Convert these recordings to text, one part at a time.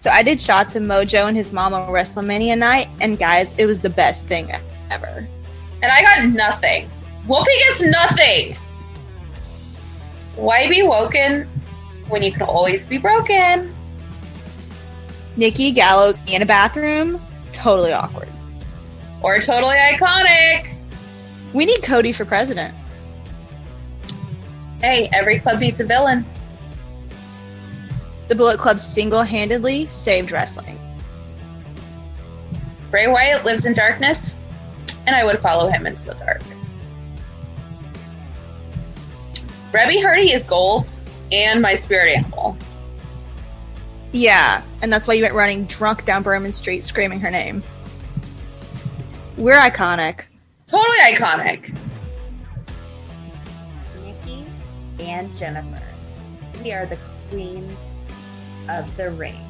So I did shots of Mojo and his mom on WrestleMania night, and guys, it was the best thing ever. And I got nothing. Whoopi gets nothing. Why be woken when you can always be broken? Nikki Gallows in a bathroom, totally awkward. Or totally iconic. We need Cody for president. Hey, every club needs a villain. The Bullet Club single handedly saved wrestling. Bray Wyatt lives in darkness, and I would follow him into the dark. Reby Hardy is goals and my spirit animal. Yeah, and that's why you went running drunk down Bourbon Street screaming her name. We're iconic. Totally iconic. Nikki and Jennifer. We are the queens of the ring.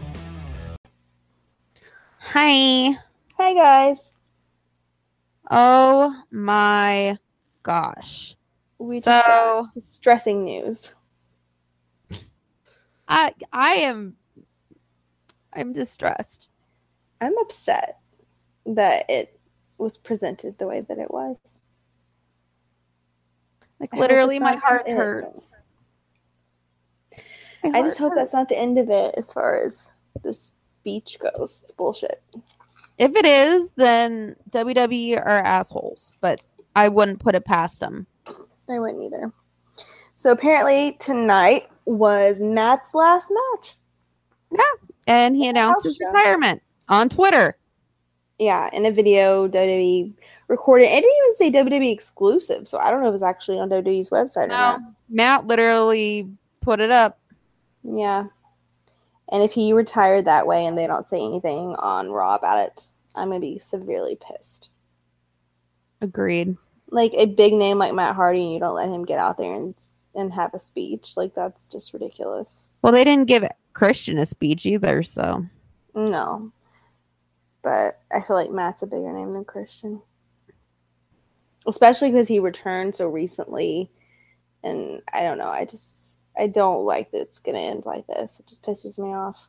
Hi. Hi, guys. Oh my gosh. We just So- got distressing news. I I am I'm distressed. I'm upset that it was presented the way that it was. Like I literally my not heart it. hurts. My I just hope that's not the end of it as far as this speech goes. It's bullshit. If it is, then WWE are assholes, but I wouldn't put it past them. I wouldn't either. So apparently tonight was Matt's last match. Yeah, and he announced his retirement on Twitter. Yeah, in a video WWE recorded. It didn't even say WWE exclusive, so I don't know if it's actually on WWE's website or not. Matt literally put it up. Yeah. And if he retired that way and they don't say anything on Raw about it, I'm gonna be severely pissed. Agreed. Like a big name like Matt Hardy, and you don't let him get out there and and have a speech. Like that's just ridiculous. Well, they didn't give Christian a speech either, so No. But I feel like Matt's a bigger name than Christian. Especially because he returned so recently. And I don't know. I just, I don't like that it's going to end like this. It just pisses me off.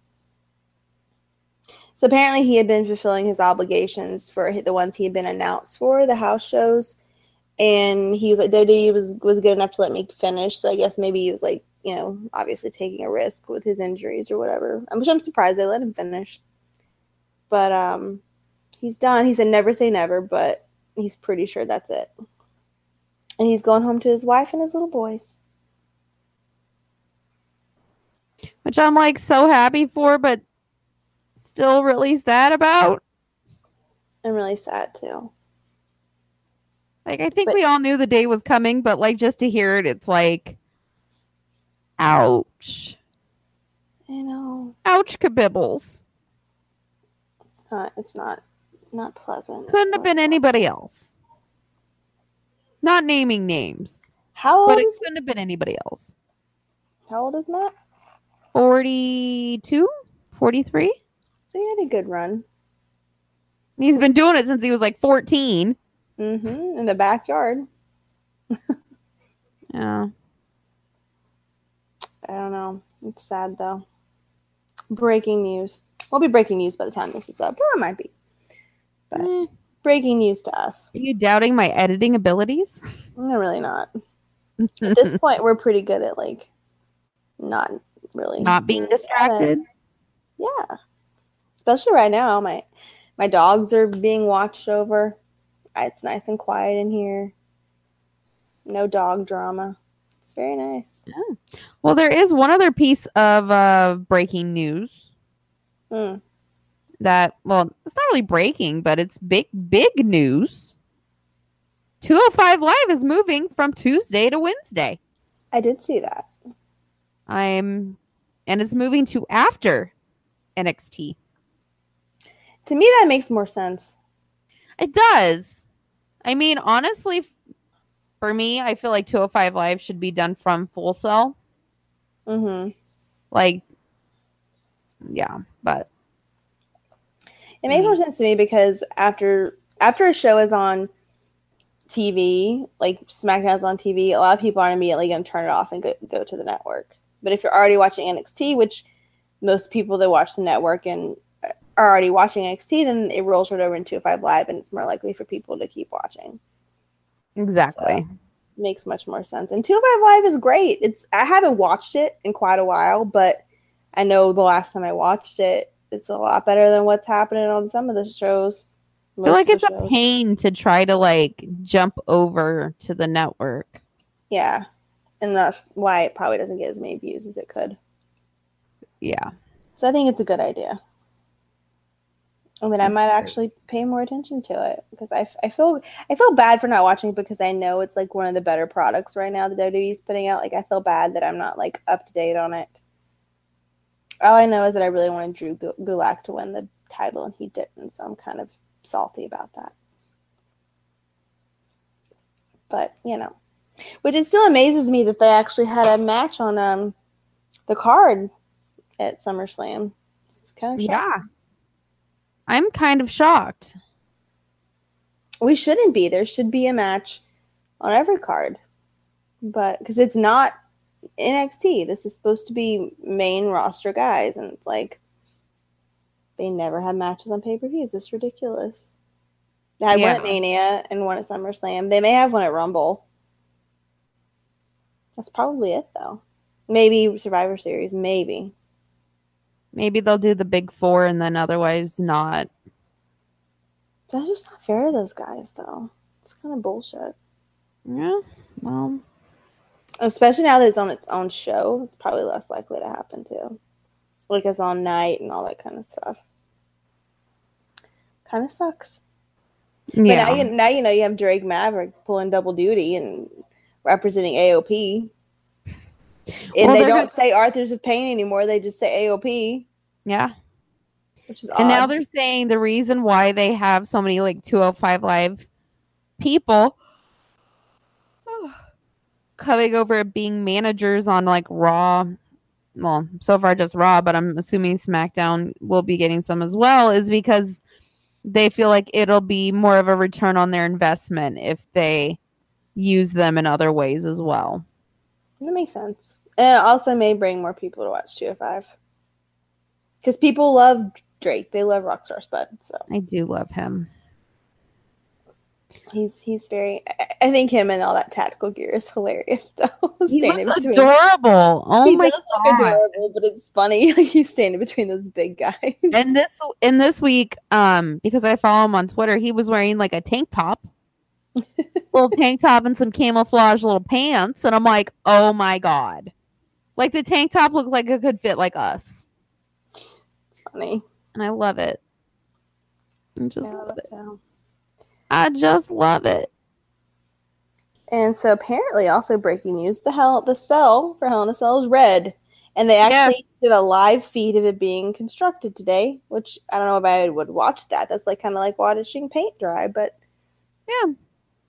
So apparently he had been fulfilling his obligations for the ones he had been announced for, the house shows. And he was like, WWE was, was good enough to let me finish. So I guess maybe he was like, you know, obviously taking a risk with his injuries or whatever. Which I'm surprised they let him finish. But um, he's done. He said never say never, but he's pretty sure that's it. And he's going home to his wife and his little boys. Which I'm like so happy for, but still really sad about. I'm really sad too. Like I think But- we all knew the day was coming, but like just to hear it, it's like, ouch, I know ouch, kabibbles. it's not. It's not. Not pleasant. Couldn't have been anybody else. Not naming names, How old but it is couldn't have been anybody else. How old is Matt? 42, 43. So he had a good run. He's been doing it since he was like 14. Mm-hmm. In the backyard. Yeah. I don't know. It's sad though. Breaking news. We'll be breaking news by the time this is up. Or it might be. But Eh, breaking news to us. Are you doubting my editing abilities? No, really not. At this point, we're pretty good at like not really Not being distracted. Yeah, especially right now. My my dogs are being watched over. It's nice and quiet in here. No dog drama. It's very nice. Yeah. Well, there is one other piece of uh, breaking news Hmm. that, well, it's not really breaking, but it's big, big news. 205 Live is moving from Tuesday to Wednesday. I did see that. I'm, and it's moving to after NXT. To me, that makes more sense. It does. I mean, honestly, for me, I feel like 205 Live should be done from Full Sail. Mm-hmm. Like, yeah, but It makes more sense to me because after after a show is on TV, like SmackDown's on TV, a lot of people aren't immediately going to turn it off and go, go to the network. But if you're already watching NXT, which most people that watch the network and are already watching NXT, then it rolls right over into 205 Live, and it's more likely for people to keep watching. Exactly. Makes much more sense. And 205 Live is great. It's I haven't watched it in quite a while, but I know the last time I watched it, it's a lot better than what's happening on some of the shows. I feel like it's the a pain to try to like jump over to the network. Yeah. And that's why it probably doesn't get as many views as it could. Yeah. So I think it's a good idea. I mean, I might actually pay more attention to it because I, I feel I feel bad for not watching because I know it's like one of the better products right now the WWE's putting out. Like I feel bad that I'm not like up to date on it. All I know is that I really wanted Drew Gulak to win the title and he didn't, so I'm kind of salty about that. But you know, which it still amazes me that they actually had a match on um the card at SummerSlam. It's kind of shocking. Yeah. I'm kind of shocked. we shouldn't be. There should be a match on every card, but because it's not NXT, this is supposed to be main roster guys, and it's like they never have matches on pay per views. It's ridiculous. They had one at Mania and one at SummerSlam. They may have one at Rumble. That's probably it, though. Maybe Survivor Series, maybe. Maybe they'll do the big four and then otherwise not. That's just not fair to those guys, though. It's kind of bullshit. Yeah. Well, especially now that it's on its own show, it's probably less likely to happen too. Like it's on night and all that kind of stuff. Kind of sucks. But yeah. now you, now you know you have Drake Maverick pulling double duty and representing AOP. And Well, they don't gonna- say Authors of Pain anymore. They just say AOP, yeah. which is And now they're saying the reason why they have so many like 205 live people coming over being managers on like Raw. Well, so far just Raw, but I'm assuming SmackDown will be getting some as well, is because they feel like it'll be more of a return on their investment if they use them in other ways as well. That makes sense. And it also may bring more people to watch 205. Because people love Drake. They love Rockstar Spud. So I do love him. He's he's very. I- think him and all that tactical gear is hilarious though. He standing was between. adorable. Oh he my does look god. adorable, but it's funny. Like he's standing between those big guys. and this in this week um because i follow him on twitter he was wearing like a tank top little tank top and some camouflage little pants and i'm like oh my god like the tank top looks like it could fit like us funny. and i love it i just Yeah, love it i just love it And so apparently, also breaking news: the hell the cell for Hell in a Cell is red, and they actually Yes. did a live feed of it being constructed today. Which I don't know if I would watch that. That's like kind of like watching paint dry, but yeah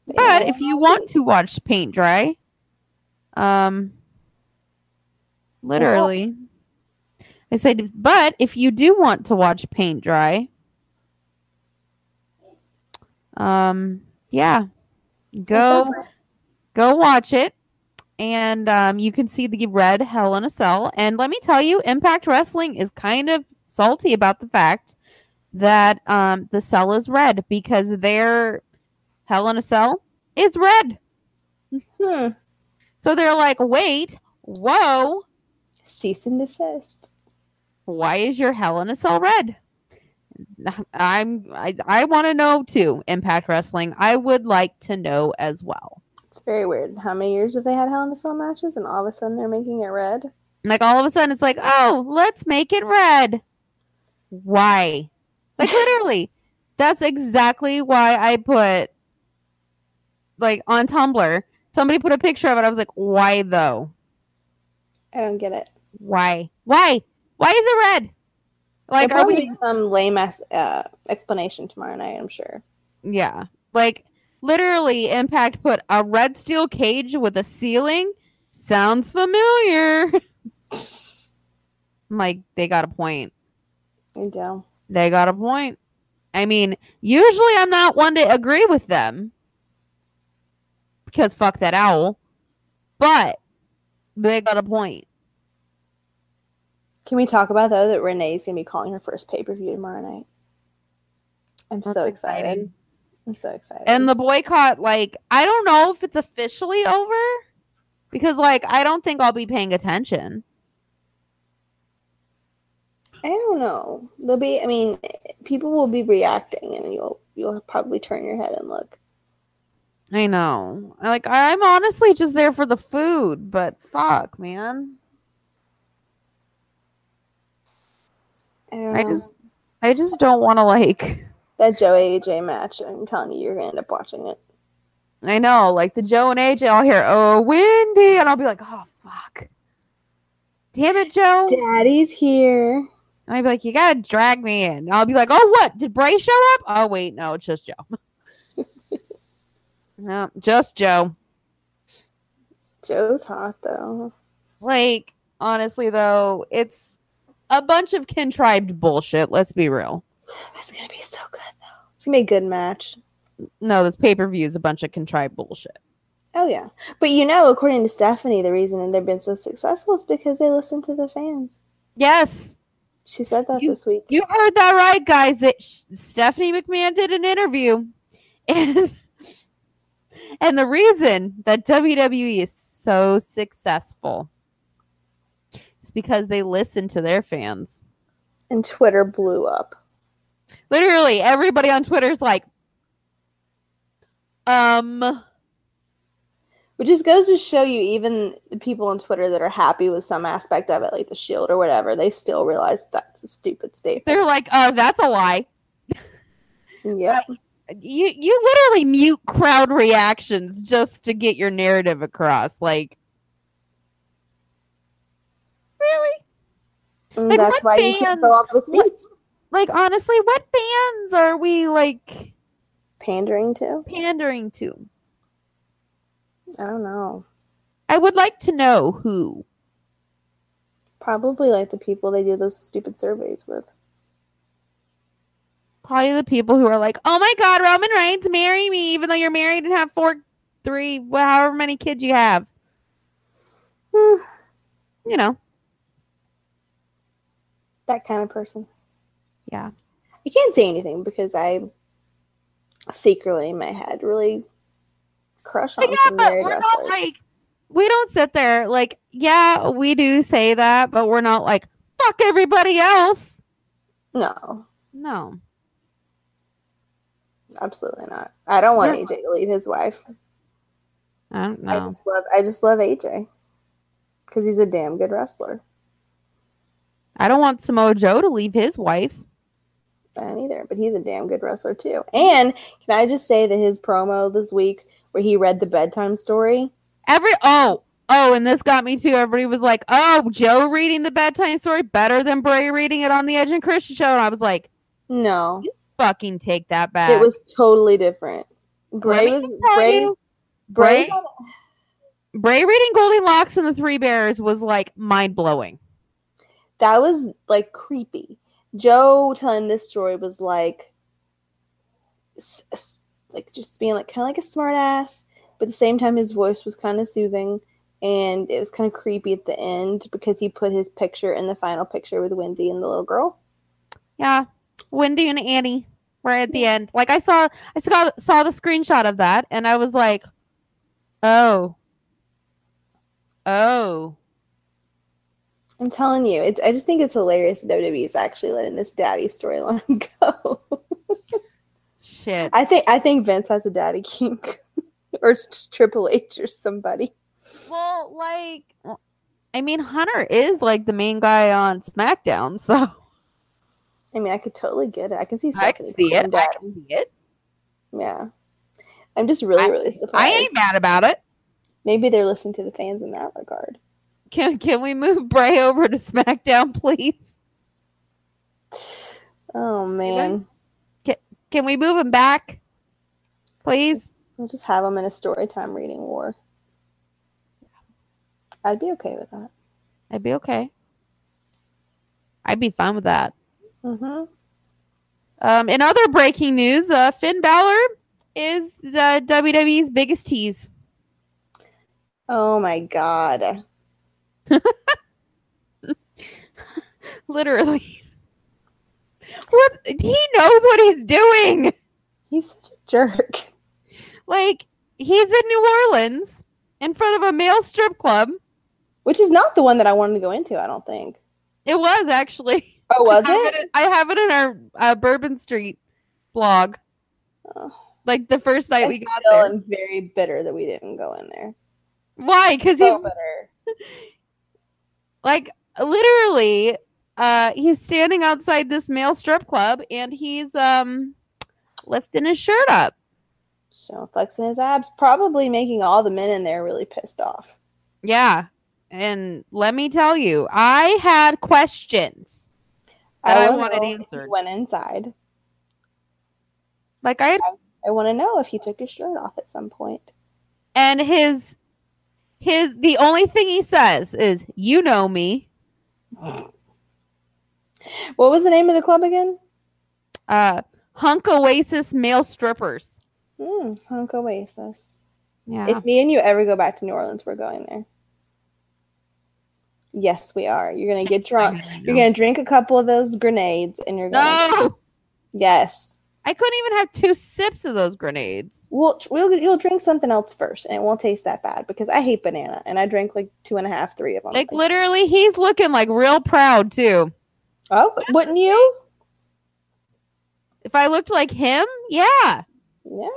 but if you want to watch paint dry um literally. I said but if you do want to watch paint dry um yeah go go watch it. And um, you can see the red hell in a cell. And let me tell you impact wrestling is kind of salty about the fact that um, the cell is red because their hell in a cell is red Hmm. so they're like wait whoa cease and desist. why is your hell in a cell red i'm i, I want to know too impact wrestling i would like to know as well It's very weird. How many years have they had Hell in a Cell matches, and all of a sudden they're making it red? Like all of a sudden, it's like, oh, let's make it red. Why? Like literally, that's exactly why I put like on Tumblr. Somebody put a picture of it. I was like, why though? I don't get it. Why? Why? Why is it red? Like, There'll are we? some lame ass uh, explanation tomorrow night? I'm sure. Yeah. Like literally, Impact put a red steel cage with a ceiling. Sounds familiar. I'm like, they got a point. Do. They got a point. I mean, usually I'm not one to agree with them because fuck that owl, but they got a point. Can we talk about though that Renee's gonna be calling her first pay per view tomorrow night? I'm That's so excited. exciting. I'm so excited. And the boycott, like, I don't know if it's officially over because, like, I don't think I'll be paying attention. I don't know. There'll be. I mean, people will be reacting, and you'll you'll probably turn your head and look. I know. Like, I'm honestly just there for the food, but fuck, man. I just, I just don't want to like. that Joe AJ match. I'm telling you, you're gonna end up watching it. I know, like the Joe and AJ. I'll hear, "Oh, Wendy," and I'll be like, "Oh, fuck." Damn it, Joe. Daddy's here. And I'd be like, you gotta drag me in. And I'll be like, oh, what? Did Bray show up? Oh, wait, no, it's just Joe. no, just Joe. Joe's hot though. Like, honestly, though, it's a bunch of contrived bullshit. Let's be real. It's gonna be so good though. It's gonna be a good match. No, this pay per view is a bunch of contrived bullshit. Oh yeah, but you know, according to Stephanie, the reason they've been so successful is because they listen to the fans. Yes, She said that You- this week. you heard that right, guys. That Stephanie McMahon did an interview, and and the reason that WWE is so successful is because they listen to their fans. and Twitter blew up. Literally, everybody on Twitter's like, um, Which just goes to show you, even the people on Twitter that are happy with some aspect of it, like the Shield or whatever, they still realize that's a stupid statement. they're like, oh, that's a lie. Yep. You you literally mute crowd reactions just to get your narrative across. Like, really? And Like, that's why you can't go off the what- Like, honestly, what fans are we like Pandering to? pandering to? I don't know. I would like to know who. Probably like the people they do those stupid surveys with. Probably the people who are like, "Oh my God, Roman Reigns, marry me," even though you're married and have four, three, however many kids you have. Hmm, You know, that kind of person. yeah. I can't say anything because I secretly in my head really crush on yeah, some but married we're wrestlers. not like we don't sit there like yeah we do say that but we're not like fuck everybody else no, no absolutely not. I don't want We're- AJ to leave his wife. i don't I know just love I just love AJ because he's a damn good wrestler. i don't want samoa joe to leave his wife I don't either, but he's a damn good wrestler too. And can I just say that his promo this week where he read the bedtime story? every oh oh and this got me too everybody was like oh joe reading the bedtime story better than bray reading it on the edge and christian show and i was like No, fucking take that back it was totally different. Bray was Bray. you, Bray's Bray- bray reading goldilocks and the three bears was like mind-blowing that was like creepy. Joe telling this story was like, like just being like kind of like a smart ass, but at the same time his voice was kind of soothing, and it was kind of creepy at the end because he put his picture in the final picture with Wendy and the little girl. Yeah, Wendy and Annie were at the end. Like I saw, I saw saw the screenshot of that, and I was like, "Oh, oh, I'm telling you, it's, I just think it's hilarious. that WWE is actually letting this daddy storyline go. shit." I think I think Vince has a daddy kink, or Triple H or somebody. well, like, I mean, Hunter is like the main guy on SmackDown, so I mean, I could totally get it. I can see I Stephanie can see it. I can see it. Yeah. I'm just really, I- really surprised. I ain't mad about it. Maybe they're listening to the fans in that regard. Can can we move Bray over to SmackDown, please? Oh man. Can can we move him back, please? We'll just have him in a story time reading war. I'd be okay with that. I'd be okay. I'd be fine with that. Hmm Um, in other breaking news, uh, Finn Balor is the WWE's biggest tease. Oh my god. Literally. What he knows what he's doing. He's such a jerk. Like he's in New Orleans in front of a male strip club. Which is not the one that I wanted to go into, I don't think. It was actually. Oh, was I have it? in- I have it in our uh, Bourbon Street blog. Oh. Like the first night I we got still I'm very bitter that we didn't go in there. Why? Because he So bitter. like literally uh he's standing outside this male strip club and he's um lifting his shirt up. So flexing his abs, probably making all the men in there really pissed off. Yeah. And let me tell you, I had questions that I, wanna wanted answered. Went inside. Like I had I want to know if he took his shirt off at some point. and his his the only thing he says is you know me. What was the name of the club again? Uh Hunk Oasis male strippers. Hmm, Hunk Oasis. Yeah. If me and you ever go back to New Orleans, we're going there. Yes, we are. You're gonna get drunk. You're gonna drink a couple of those grenades, and you're gonna. No. Yes. I couldn't even have two sips of those grenades. We'll, we'll you'll drink something else first, and it won't taste that bad because I hate banana, and I drank like two and a half, three of them. Like literally, he's looking like real proud too. oh, wouldn't you? If I looked like him, yeah. Yeah.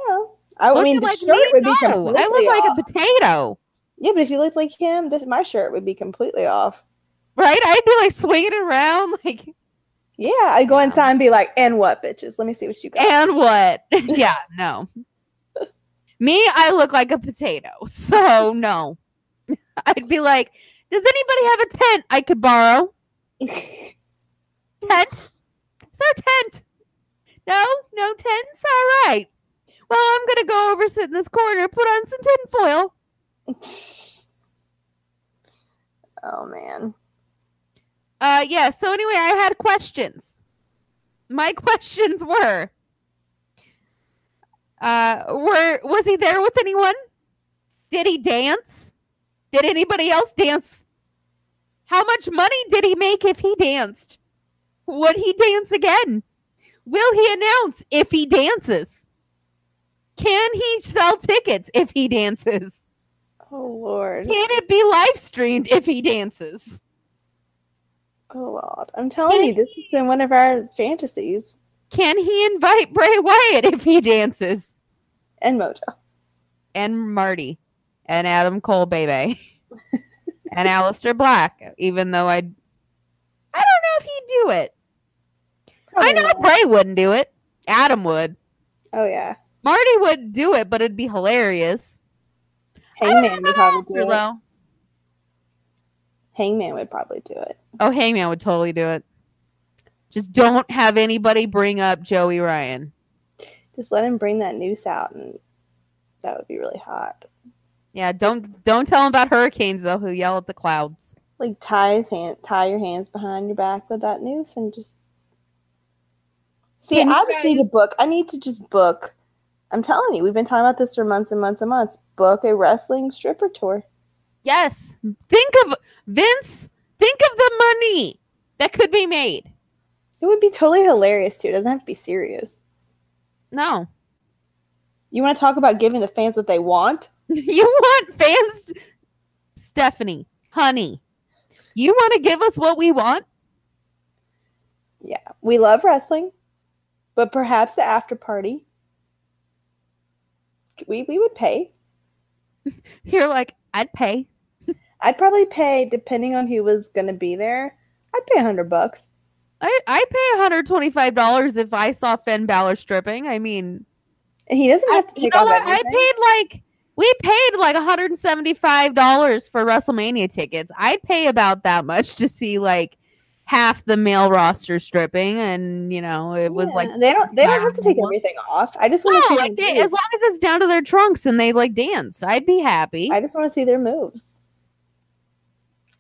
I Looking mean, the like shirt me, would be no. completely I look like off. a potato, Yeah, but if you looked like him, this, my shirt would be completely off. right? I'd be like swinging around, like, Yeah, I'd go inside and be like, "And what, bitches? Let me see what you got." and what? yeah, no. Me, I look like a potato, so no. I'd be like, does anybody have a tent I could borrow? Tent? Is there a tent? No, no tents. All right. Well, I'm gonna go over, sit in this corner, put on some tinfoil. oh man. Uh, yeah. So anyway, I had questions. My questions were: uh, were was he there with anyone? Did he dance? Did anybody else dance? How much money did he make if he danced? Would he dance again? Will he announce if he dances? Can he sell tickets if he dances? Oh lord. Can it be live streamed if he dances? Oh lord. I'm telling you, this is in one of our fantasies. Can he invite Bray Wyatt if he dances? And Mojo. And Marty and Adam Cole, baby. and Aleister Black, even though I I don't know if he'd do it. I know not. Bray wouldn't do it. Adam would. Oh yeah. Marty would do it, but it'd be hilarious. Hangman would probably do it. though. Hangman would probably do it. Oh, Hangman would totally do it. Just don't have anybody bring up Joey Ryan. Just let him bring that noose out and that would be really hot. Yeah, don't don't tell him about hurricanes though, who yell at the clouds. Like tie his hand tie your hands behind your back with that noose and just See, Can I just need a book. I need to just book. I'm telling you, we've been talking about this for months and months and months. Book a wrestling stripper tour. Yes. Think of Vince. Think of the money that could be made. It would be totally hilarious too. It doesn't have to be serious. No. You want to talk about giving the fans what they want? You want fans, Stephanie, honey. You want to give us what we want? Yeah, we love wrestling, but perhaps the after party. We we would pay. You're like, I'd pay. I'd probably pay depending on who was going to be there. I'd pay a hundred bucks. I I pay $125 if I saw Finn Balor stripping. I mean, And he doesn't I, have to you know what? I paid like we paid like $175 for WrestleMania tickets. I'd pay about that much to see like half the male roster stripping, and you know it was like they don't they don't have to take everything off. I just want to see like they, as long as it's down to their trunks and they like dance, I'd be happy. I just want to see their moves.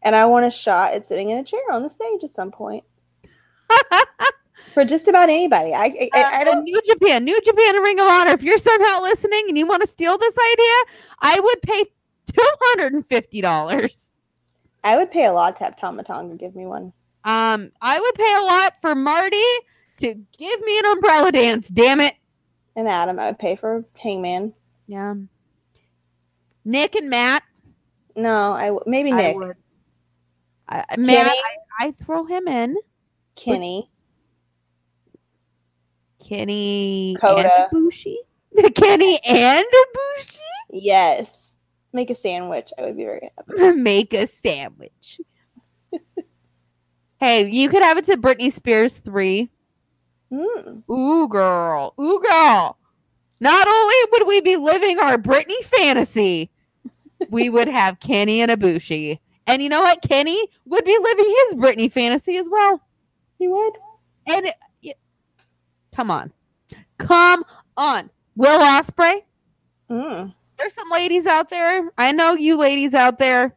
And I want a shot at sitting in a chair on the stage at some point. For just about anybody. I I, I, I Uh, don't New Japan, New Japan, and Ring of Honor. If you're somehow listening and you want to steal this idea, I would pay two hundred and fifty dollars. I would pay a lot to have Tama Tonga give me one. Um, I would pay a lot for Marty to give me an umbrella dance. Damn it. And Adam, I would pay for Hangman. Yeah. Nick and Matt. No, I w- maybe I Nick, would. I, Matt, I, I throw him in. Kenny. Kenny Kota. and Ibushi. Kenny and Ibushi Yes. Make a sandwich. I would be very happy. make a sandwich. Hey, you could have it to Britney Spears three. Mm. Ooh, girl. Ooh, girl. Not only would we be living our Britney fantasy, we would have Kenny and Ibushi. And you know what? Kenny would be living his Britney fantasy as well. He would? And it- come on. Come on. Will Ospreay? Mm. There's some ladies out there. I know you ladies out there.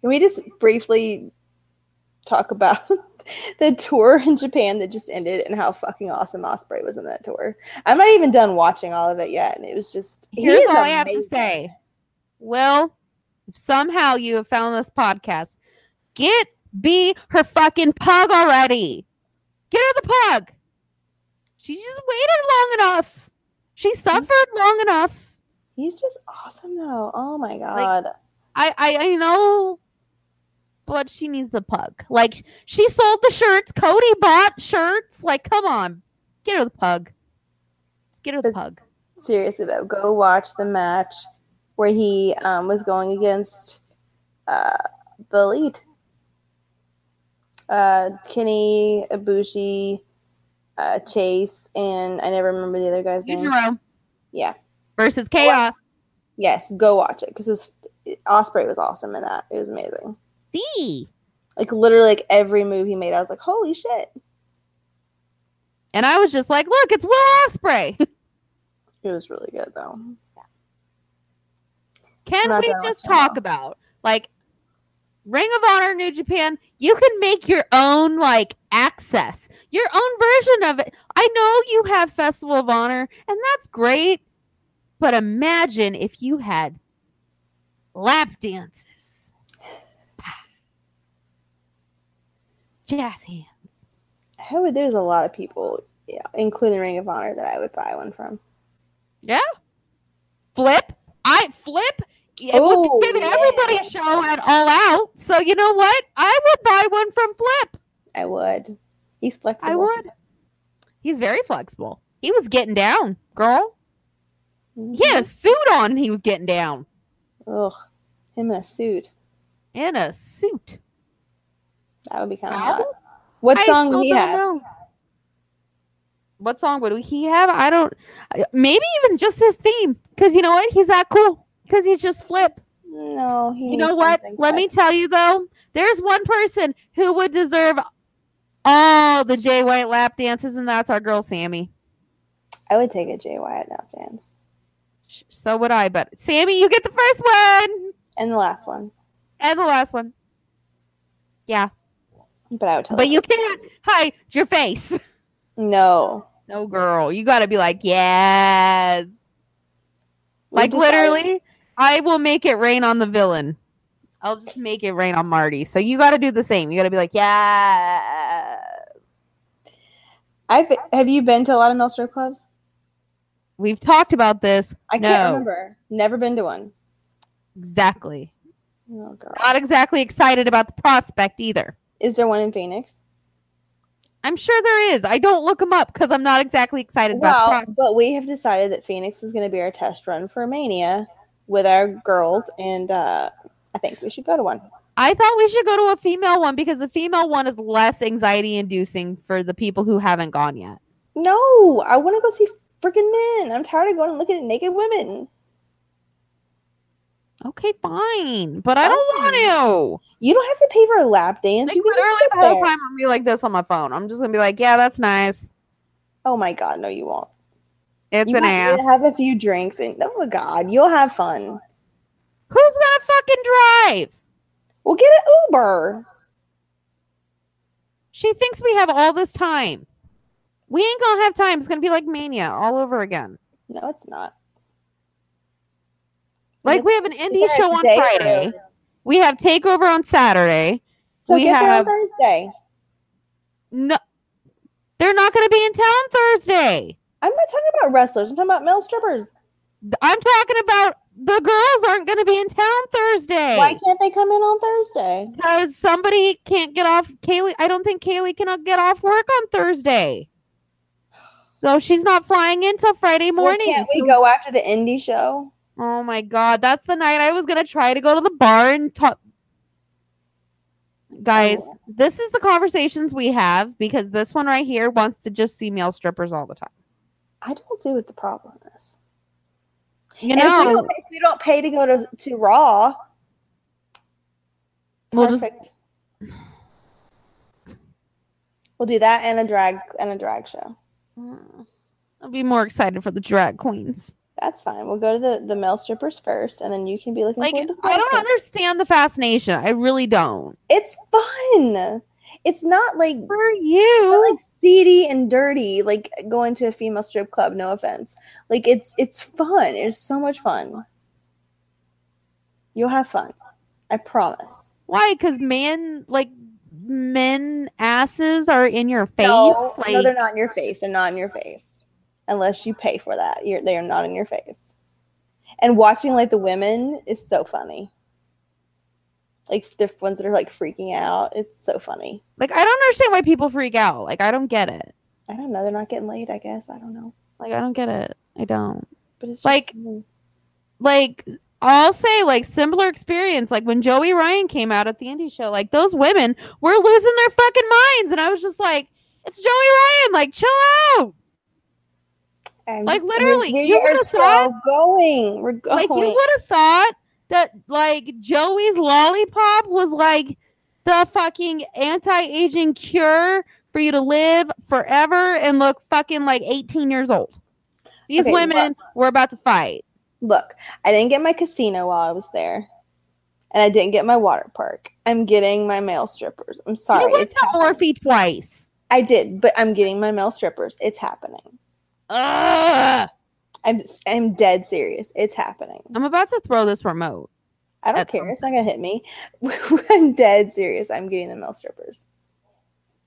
Can we just briefly talk about the tour in Japan that just ended and how fucking awesome Ospreay was in that tour? I'm not even done watching all of it yet, and it was just he Here's all I have to say. Will, if somehow you have found this podcast, get be her fucking pug already. Get her the pug. She just waited long enough. She suffered long enough. He's just awesome though. Oh my god. I, I I know, but she needs the pug. Like she sold the shirts. Cody bought shirts. Like, come on, get her the pug. Get her the pug. Seriously though, go watch the match where he um, was going against uh, the Elite. Uh, Kenny, Ibushi, uh, Chase, and I never remember the other guy's name. Yujiro Yeah. versus Chaos. Yes, go watch it because it was Ospreay was awesome in that. It was amazing. See, Like literally, like every move he made, I was like, "Holy shit!" and I was just like, look, it's Will Ospreay. It was really good though. Can we just talk about like Ring of Honor New Japan? You can make your own like access, your own version of it. I know you have Festival of Honor, and that's great. But imagine if you had lap dances, jazz hands. I would, there's a lot of people, yeah, including Ring of Honor, that I would buy one from. Yeah, flip. I flip. It was Ooh, giving yeah. everybody a show at All Out. So you know what? I would buy one from Flip. I would. He's flexible. I would. He's very flexible. He was getting down, girl. Mhm. He had a suit on and he was getting down. Ugh, him in a suit. In a suit. That would be kind of hot. What I song would he have? know. What song would he have? I don't. Maybe even just his theme. Because you know what? He's that cool. Because he's just flip. No, he. You know what? Let me tell you though, there's one person who would deserve all the Jay White lap dances, and that's our girl Sammy. I would take a Jay White lap dance. So would I, but Sammy, you get the first one And the last one, and the last one. Yeah, but I would tell. but you can't hide your face. no. No, girl, you got to be like, yes. We Like literally, I will make it rain on the villain. I'll just make it rain on Marty. So you got to do the same. You got to be like, yes. I've have you been to a lot of Nostro clubs? We've talked about this. I No. can't remember. Never been to one. Exactly. Oh girl. Not exactly excited about the prospect either. Is there one in Phoenix? I'm sure there is. I don't look them up because I'm not exactly excited about the Well, but we have decided that Phoenix is going to be our test run for Mania with our girls, and uh, I think we should go to one. I thought we should go to a female one because the female one is less anxiety inducing for the people who haven't gone yet. No, I want to go see freaking men. I'm tired of going and looking at naked women. Okay, fine. But I don't want to. You don't have to pay for a lap dance. Like you literally the whole there. time I'm be like this on my phone. I'm just gonna be like, yeah, that's nice. Oh my god, no, you won't. It's you an ass. have a few drinks, and oh my god, you'll have fun. Who's gonna fucking drive? We'll get an Uber. She thinks we have all this time. We ain't gonna have time. It's gonna be like mania all over again. No, it's not. Like we have an indie show on day Friday. We have takeover on Saturday, So We get there have- on Thursday. No, they're not going to be in town Thursday. I'm not talking about wrestlers. I'm talking about male strippers. I'm talking about the girls aren't going to be in town Thursday. Why can't they come in on Thursday? Because somebody can't get off. Kaylee, I don't think Kaylee can get off work on Thursday. So she's not flying in till Friday Well, morning. can't we So- go after the indie show? Oh my god, that's the night I was gonna try to go to the bar and talk. Guys, Oh. this is the conversations we have because this one right here wants to just see male strippers all the time. I don't see what the problem is. You And if we, know, don't, if we don't pay to go to, to Raw, we'll just. We'll do that and a drag and a drag show. Mm. I'll be more excited for the drag queens. That's fine. We'll go to the, the male strippers first, and then you can be looking Like, I don't understand the fascination. I really don't. It's fun. It's not like For it's you, not like seedy and dirty, like going to a female strip club. No offense. Like it's it's fun. It's so much fun. You'll have fun. I promise. why? Because man, like men asses are in your face. No, like, no, they're not in your face. They're not in your face unless you pay for that. You're they are not in your face. And watching like the women is so funny. Like the ones that are like freaking out. It's so funny. like I don't understand why people freak out. Like I don't get it. I don't know. They're not getting laid. I guess I don't know. Like I don't get it. I don't. But it's just Like- funny. like I'll say like similar experience like when Joey Ryan came out at the indie show like those women were losing their fucking minds and I was just like it's Joey Ryan like chill out Like, literally, we, you we are would've so thought- going. We're going. like you would have thought that like Joey's lollipop was like the fucking anti-aging cure for you to live forever and look fucking like 18 years old these Okay, women were about to fight Look, I didn't get my casino while I was there, and I didn't get my water park. I'm getting my male strippers. I'm sorry. you went It's to. Morphe twice I did, but I'm getting my male strippers. It's happening. Ugh. I'm I'm dead serious. It's happening. I'm about to throw this remote. I don't care. some It's not gonna hit me. I'm dead serious. I'm getting the male strippers.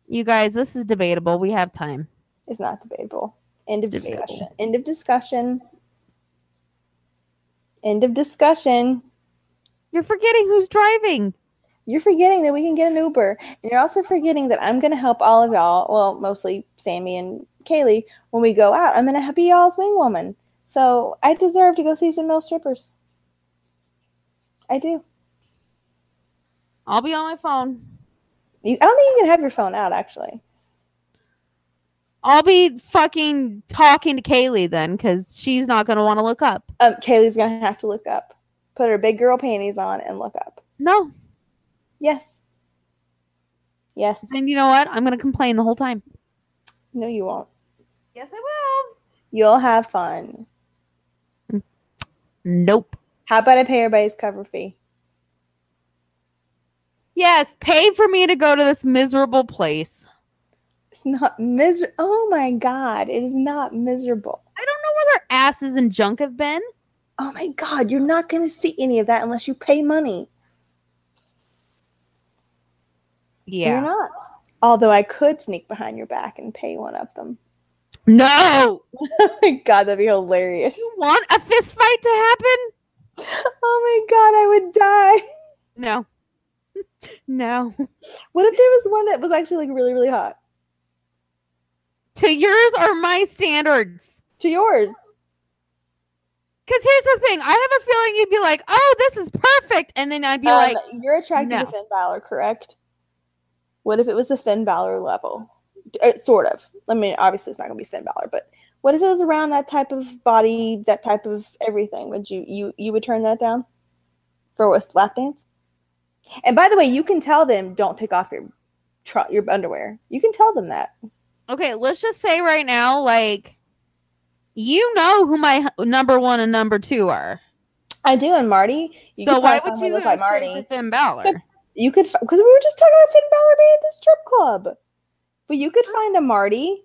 You guys, this is debatable. We have time. It's not debatable. End of Debatable. discussion. End of discussion. End of discussion. You're forgetting who's driving. You're forgetting that we can get an Uber. And you're also forgetting that I'm going to help all of y'all, well, mostly Sammy and Kaylee, when we go out. I'm going to be y'all's wing woman. So I deserve to go see some male strippers. I do. I'll be on my phone. You, I don't think you can have your phone out, actually. I'll be fucking talking to Kaylee then because she's not going to want to look up. Um, Kaylee's going to have to look up. Put her big girl panties on and look up. No. Yes. Yes. And you know what? I'm going to complain the whole time. No, you won't. Yes, I will. You'll have fun. Nope. How about I pay everybody's cover fee? Yes, pay for me to go to this miserable place. It's not miser. Oh my god, it is not miserable. I don't know where their asses and junk have been. Oh my god, you're not going to see any of that unless you pay money. Yeah. You're not. Although I could sneak behind your back and pay one of them. No. oh my god, that'd be hilarious. You want a fist fight to happen? Oh my god, I would die. No. No. What if there was one that was actually like really, really hot? To yours or my standards? To yours. Because here's the thing. I have a feeling you'd be like, oh, this is perfect. And then I'd be Um, like, you're attracted no. to Finn Balor, correct? What if it was a Finn Balor level? Uh, sort of. I mean, obviously it's not gonna be Finn Balor, but what if it was around that type of body, that type of everything? Would you you you would turn that down for a lap dance? And by the way, you can tell them don't take off your tr- your underwear. You can tell them that. okay, let's just say right now, like, you know who my number one and number two are. I do, and Marty. You so why would you look like Marty? Finn Balor? You could because we were just talking about Finn Balor being at the strip club, but you could find a Marty.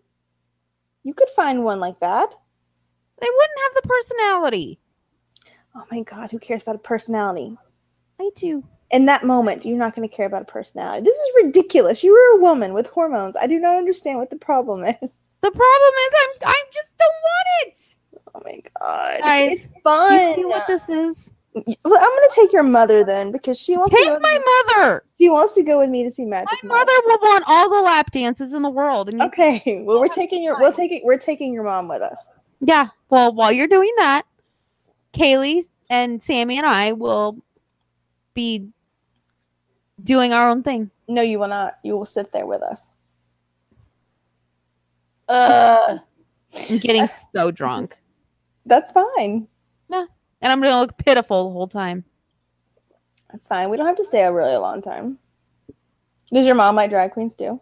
You could find one like that. They wouldn't have the personality. Oh my god, who cares about a personality? I do. in that moment, you're not going to care about a personality. This is ridiculous. You were a woman with hormones. I do not understand what the problem is. The problem is I'm I just don't want it. Oh my god, Guys, it's fun. Do you see what this is? Well, I'm gonna take your mother then because she wants to Take my me. mother. She wants to go with me to see My Magic. Mike. mother will want all the lap dances in the world. And Okay, well we're taking your we'll take it. We're taking your mom with us. yeah. Well, while you're doing that, Kaylee and Sammy and I will be doing our own thing. No, you will not. You will sit there with us. Uh, I'm getting so drunk. That's fine. And I'm gonna look pitiful the whole time. That's fine. We don't have to stay a really long time. Does your mom like drag queens too?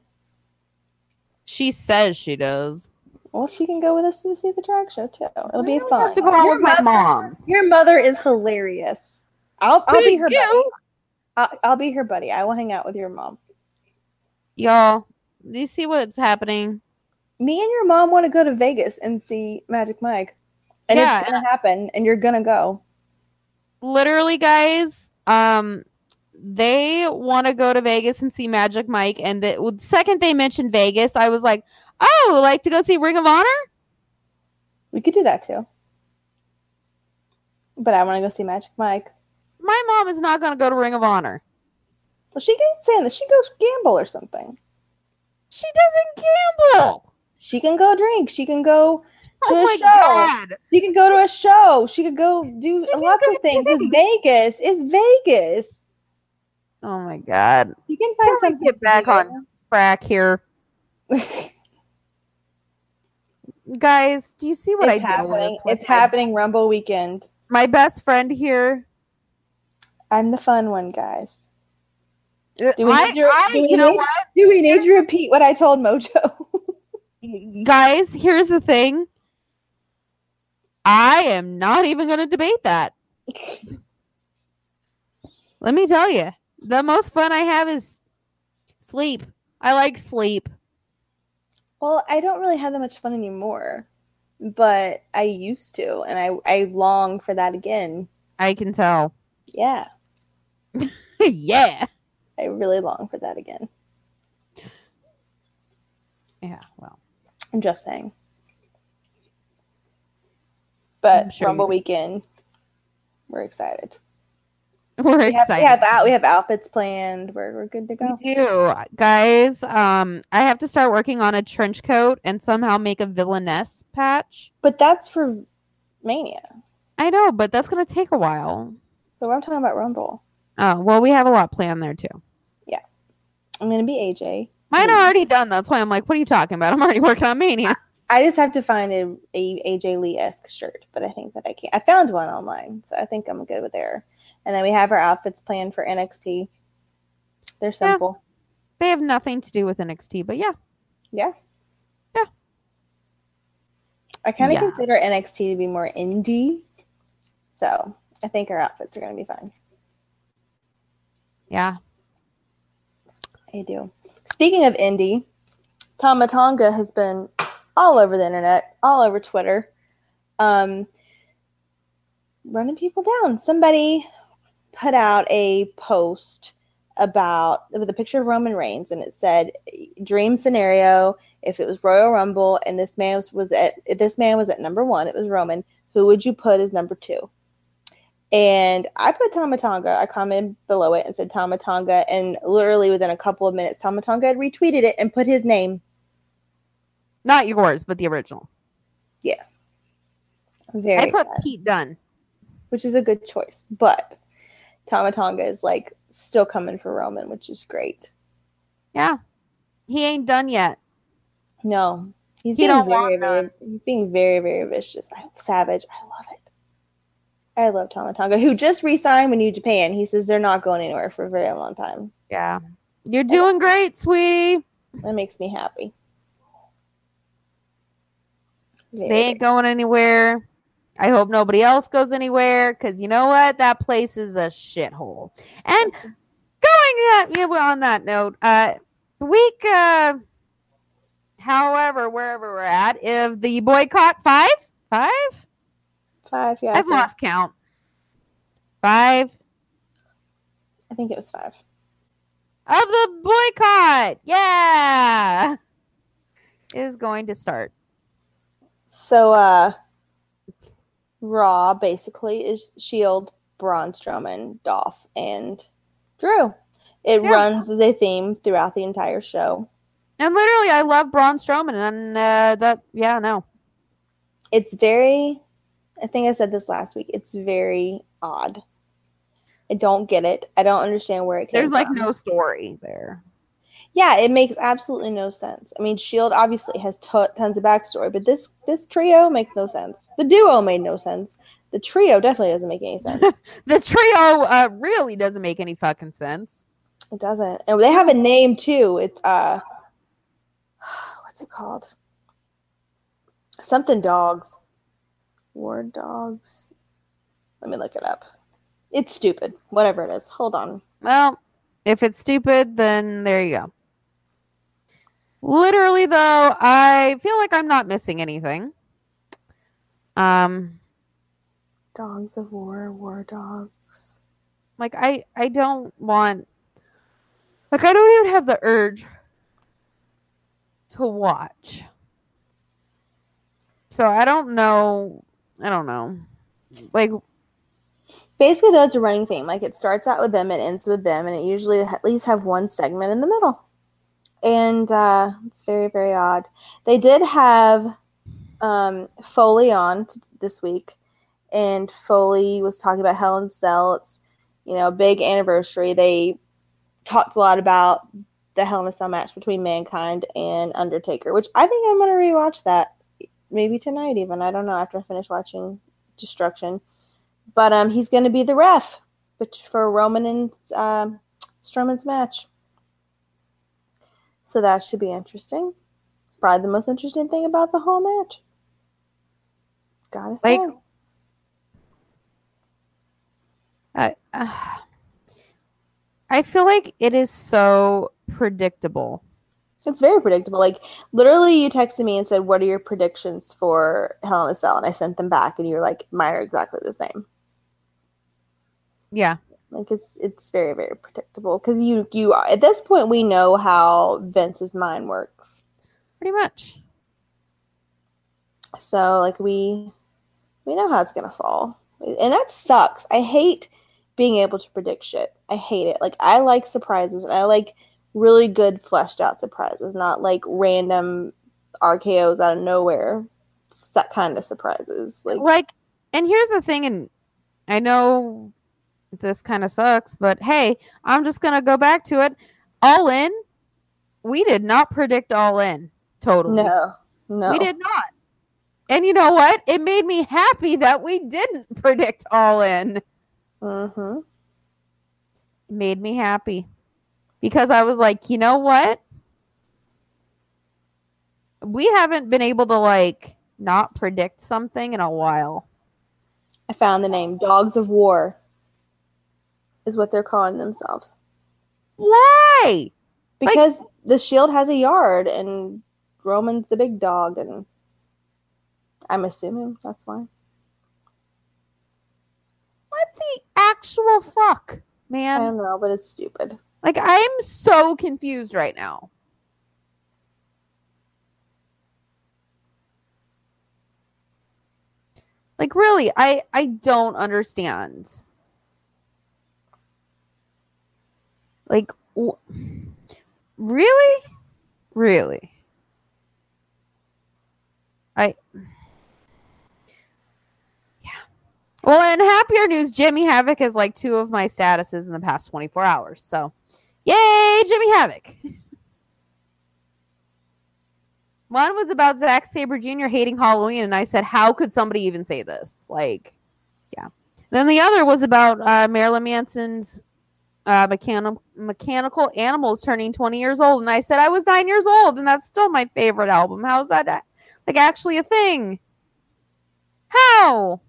She says she does. Well, she can go with us to see the drag show too. It'll I be fun. have to go out your, with my mother, mom. your mother is hilarious. I'll I'll be Thank her buddy. I'll, I'll be her buddy. I will hang out with your mom. Y'all, do you see what's happening? Me and your mom want to go to Vegas and see Magic Mike, and Yeah, it's gonna happen. And you're gonna go. Literally, guys, um, they want to go to Vegas and see Magic Mike. And the the second they mentioned Vegas, I was like, oh, like to go see Ring of Honor? We could do that too. But I want to go see Magic Mike. My mom is not going to go to Ring of Honor. Well, she can say that she goes gamble or something. She doesn't gamble. She can go drink. She can go Oh to Oh a my show. god. She can go to a show. She could go do can lots of things. It's Vegas. It's Vegas. Oh my god. You can find Before we something. get back do. on track here. Guys, do you see what it's I did? happening. with It's happening. Rumble weekend. My best friend here. I'm the fun one, guys. Uh, do we I, need your- I- do we you know need- what? Do we need to repeat what I told Mojo? guys, here's the thing. I am not even going to debate that. Let me tell you, the most fun I have is sleep. I like sleep. well, I don't really have that much fun anymore, but I used to, and I I long for that again. I can tell. Yeah, yeah. I really long for that again. Yeah, well. I'm just saying. But sure Rumble weekend, we're excited. We're We have, excited. we have out we have outfits planned. We're we're good to go. We do. Guys, um, I have to start working on a trench coat and somehow make a villainess patch. But that's for Mania. I know, but that's gonna take a while. So I'm talking about Rumble. Oh, well, we have a lot planned there too. Yeah, I'm gonna be AJ. Mine are already done. That's why I'm like, what are you talking about? I'm already working on Mania. I just have to find a, a AJ Lee esque shirt, but I think that I can't. I found one online, so I think I'm good with there. And then we have our outfits planned for NXT. They're simple. They have nothing to do with NXT, but yeah. Yeah. Yeah. I kind of Yeah. consider NXT to be more indie, so I think our outfits are gonna be fun. Yeah. I do. Speaking of indie, Tama Tonga has been all over the internet, all over Twitter, um, running people down. Somebody put out a post about with a picture of Roman Reigns, and it said, "Dream scenario: If it was Royal Rumble and this man was, was at this man was at number one, it was Roman. Who would you put as number two? And I put Tama Tonga. I commented below it and said Tama Tonga. And literally within a couple of minutes, Tama Tonga had retweeted it and put his name. Not yours, but the original. Yeah. Very I put sad, Pete Dunne. which is a good choice. But Tama Tonga is like still coming for Roman, which is great. Yeah. He ain't done yet. No, he's He being very, very, he's being very, very vicious. I, savage. I love it. I love Tama Tonga, who just re-signed with New Japan. He says they're not going anywhere for a very long time. Yeah. You're doing great, sweetie. That makes me happy. They ain't going anywhere. I hope nobody else goes anywhere because you know what? That place is a shithole. And going that yeah, well, on that note, uh week uh however, wherever we're at, if the boycott five? Five? five. Yeah, I've lost count. Five. I think it was five. of the boycott. Yeah. Is going to start. So uh Raw basically is Shield, Braun Strowman, Dolph, and Drew. It Yeah. runs as a theme throughout the entire show. And literally, I love Braun Strowman, and uh, that, yeah, no. It's very I think I said this last week. It's very odd. I don't get it. I don't understand where it came There's like no story there. Yeah, it makes absolutely no sense. I mean, Shield obviously has t- tons of backstory, but this this trio makes no sense. The duo made no sense. The trio definitely doesn't make any sense. The trio uh, really doesn't make any fucking sense. it doesn't, and they have a name too. It's uh, what's it called? Something dogs, war dogs. Let me look it up. It's stupid. Whatever it is. Hold on. Well, if it's stupid, then there you go. Literally, though, I feel like I'm not missing anything. Um, Dogs of war, war dogs. like I, I don't want, like I don't even have the urge to watch. So I don't know. I don't know. Like basically though it's a running theme like it starts out with them it ends with them and it usually at least have one segment in the middle and uh it's very very odd. They did have um foley on t- this week and foley was talking about cell it's you know big anniversary. They talked a lot about the hell in a cell match between mankind and undertaker which i think i'm gonna rewatch that maybe tonight even i don't know after i finish watching destruction. But um, he's going to be the ref for Roman and um, Strowman's match. So that should be interesting. Probably the most interesting thing about the whole match. Gotta say, Like- I, uh, I feel like it is so predictable. it's very predictable. Like literally, you texted me and said, "What are your predictions for Hell in a Cell?" And I sent them back, and you were like, "Mine are exactly the same." Yeah. Like it's it's very very predictable because you you at this point we know how Vince's mind works. Pretty much. So like we we know how it's gonna fall. And that sucks. I hate being able to predict shit. I hate it. Like I like surprises and I like really good fleshed out surprises, not like random RKOs out of nowhere. That kind of surprises. Like Like, and here's the thing, and I know this kind of sucks, but hey, I'm just gonna go back to it. All in, we did not predict all in totally. no. No. We did not. And you know what? It made me happy that we didn't predict all in. Mm-hmm. It made me happy because I was like, you know what? We haven't been able to like not predict something in a while. I found the name Dogs of War is what they're calling themselves. Why? Because the shield has a yard and Roman's the big dog and I'm assuming that's why. What the actual fuck, man? I don't know, but it's stupid. Like I'm so confused right now. Like really, I I don't understand. Like w- really? Really? I Yeah. Well, in happier news, Jimmy Havoc has like two of my statuses in the past 24 hours. So, yay, Jimmy Havoc. One was about Zack Sabre Jr. hating Halloween, and I said, How could somebody even say this? Like, yeah. Then the other was about uh, Marilyn Manson's uh, mechanical mechanical animals turning 20 years old, and I said I was nine years old, and that's still my favorite album. How's that like actually a thing? How?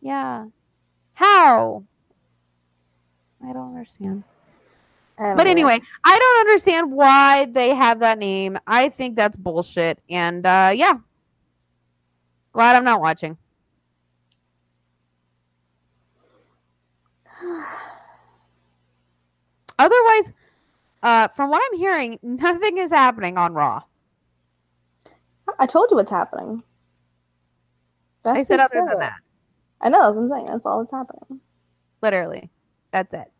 Yeah. How? I don't understand. I But know. anyway, I don't understand why they have that name. I think that's bullshit. And uh yeah. Glad I'm not watching. otherwise, uh, from what I'm hearing, nothing is happening on Raw. I told you what's happening. I That's said other than that. I know. That's what I'm saying. That's all that's happening. Literally. That's it.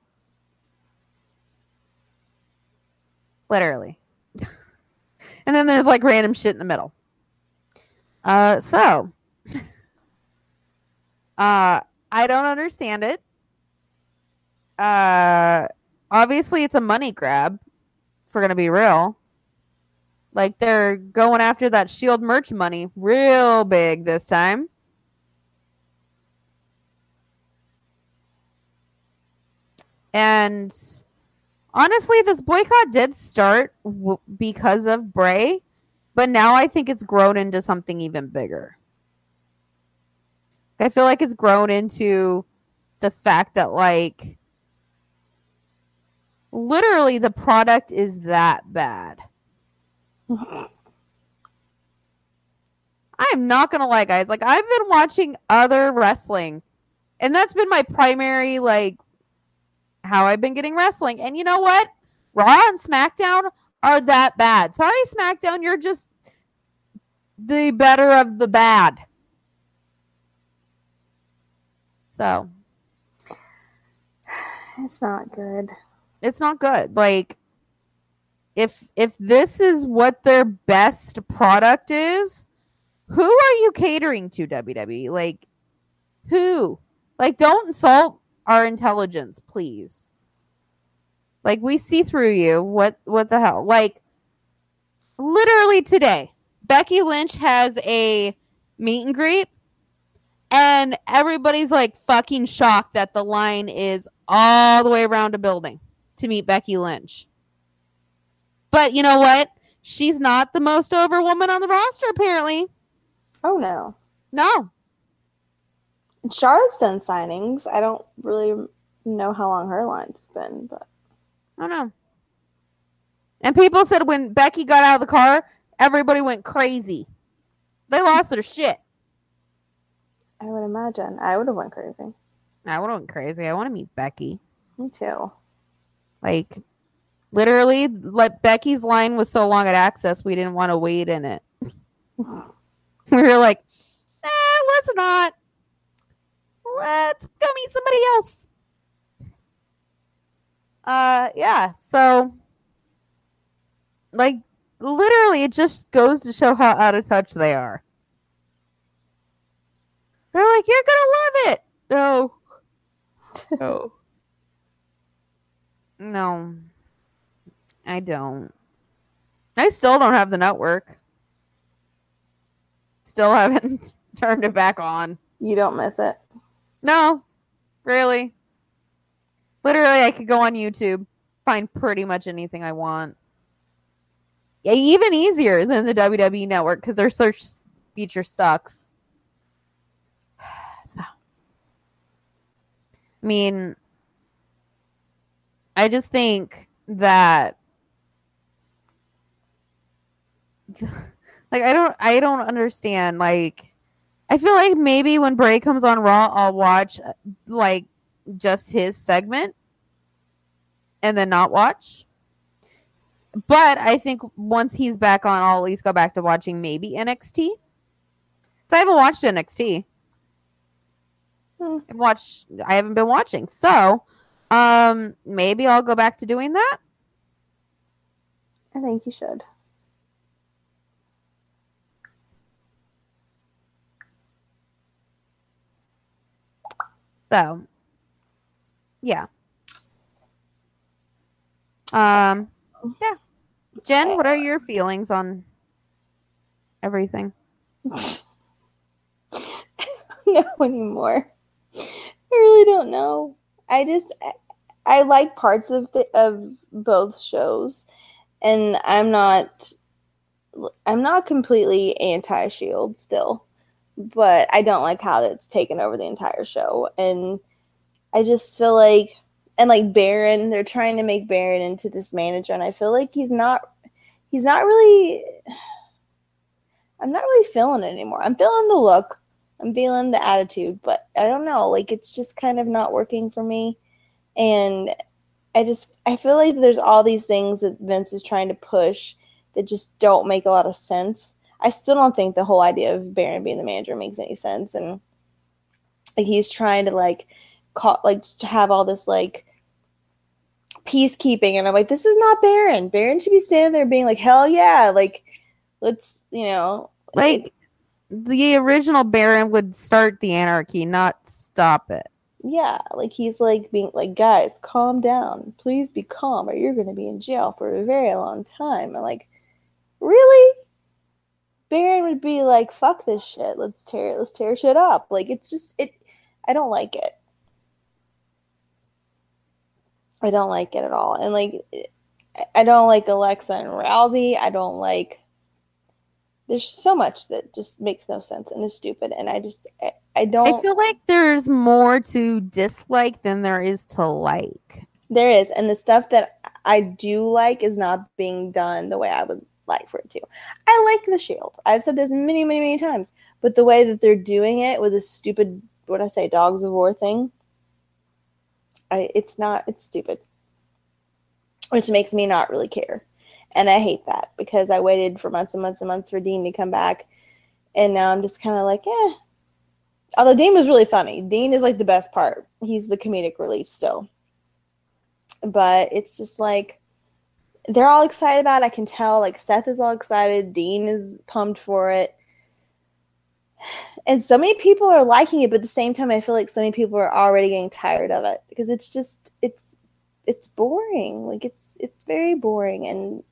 Literally. and then there's like random shit in the middle. Uh so uh I don't understand it. Uh obviously it's a money grab if we're gonna be real. Like they're going after that shield merch money real big this time. And honestly, this boycott did start w- because of Bray, but now I think it's grown into something even bigger. I feel like it's grown into the fact that, like, literally the product is that bad. I'm not gonna lie, guys. Like, I've been watching other wrestling, and that's been my primary, like, how I've been getting wrestling. And you know what? Raw and SmackDown are that bad. Sorry, SmackDown, you're just the better of the bad. So It's not good. It's not good. Like if if this is what their best product is, who are you catering to, WWE? Like who? Like don't insult our intelligence, please. Like we see through you. What what the hell? Like literally today, Becky Lynch has a meet and greet and everybody's like fucking shocked that the line is all the way around a building to meet Becky Lynch. But you know what? She's not the most over woman on the roster, apparently. Oh no. No. Charlotte's done signings. I don't really know how long her line's been, but I don't know. And people said when Becky got out of the car, everybody went crazy. They lost their shit. I would imagine I would have went crazy. I would have went crazy. I want to meet Becky. Me too. Like, literally, like Becky's line was so long at Axxess, we didn't want to wait in it. We were like, eh, let's not. Let's go meet somebody else. Uh, yeah. So, like, literally, it just goes to show how out of touch they are. They're like, you're gonna love it. No. No. No. I don't. I still don't have the network. Still haven't turned it back on. You don't miss it. No, really. Literally, I could go on YouTube, find pretty much anything I want. Yeah, even easier than the WWE network because their search feature sucks. So, I mean, I just think that, like, I don't, I don't understand. Like, I feel like maybe when Bray comes on Raw, I'll watch uh, like just his segment and then not watch. But I think once he's back on, I'll at least go back to watching maybe NXT. So I haven't watched NXT. Hmm. I've watched. I haven't been watching, so um, maybe I'll go back to doing that. I think you should. So, yeah. Um, yeah. Jen, what are your feelings on everything? know anymore. I really don't know. I just I, like parts of the of both shows, and I'm not I'm not completely anti Shield still, but I don't like how it's taken over the entire show, and I just feel like and like Baron, they're trying to make Baron into this manager, and I feel like he's not he's not really. I'm not really feeling it anymore. I'm feeling the look. I'm feeling the attitude, but I don't know. Like it's just kind of not working for me. And I just I feel like there's all these things that Vince is trying to push that just don't make a lot of sense. I still don't think the whole idea of Baron being the manager makes any sense, and like he's trying to like call like to have all this like peacekeeping, and I'm like, this is not Baron. Baron should be standing there being like, hell yeah, like let's you know Like the original Baron would start the anarchy, not stop it. yeah, like he's like being like, guys, calm down, please be calm, or you're gonna be in jail for a very long time. I'm like, really? Baron would be like, fuck this shit, let's tear let's tear shit up. Like it's just it I don't like it. I don't like it at all. And like I don't like Alexa and Rousey. I don't like there's so much that just makes no sense and is stupid and I just I, I don't I feel like there's more to dislike than there is to like. There is, and the stuff that I do like is not being done the way I would like for it to. I like the Shield. I've said this many, many, many times, but the way that they're doing it with this stupid, what I say, Dogs of War thing, I it's not. It's stupid, which makes me not really care, and I hate that because I waited for months and months and months for Dean to come back, and now I'm just kind of like, eh. Although Dean was really funny, Dean is like the best part. He's the comedic relief still but it's just like they're all excited about it. I can tell like Seth is all excited, Dean is pumped for it. And so many people are liking it, but at the same time I feel like so many people are already getting tired of it because it's just it's it's boring. Like it's it's very boring and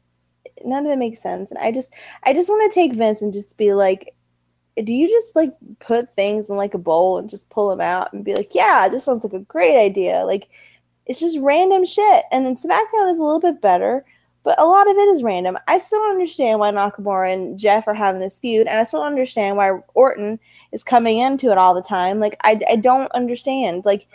none of it makes sense. And I just I just want to take Vince and just be like do you just like put things in like a bowl and just pull them out and be like, yeah, this sounds like a great idea? Like it's just random shit. And then SmackDown is a little bit better, but a lot of it is random. I still don't understand why Nakamura and Jeff are having this feud, and I still don't understand why Orton is coming into it all the time. Like I, I don't understand. Like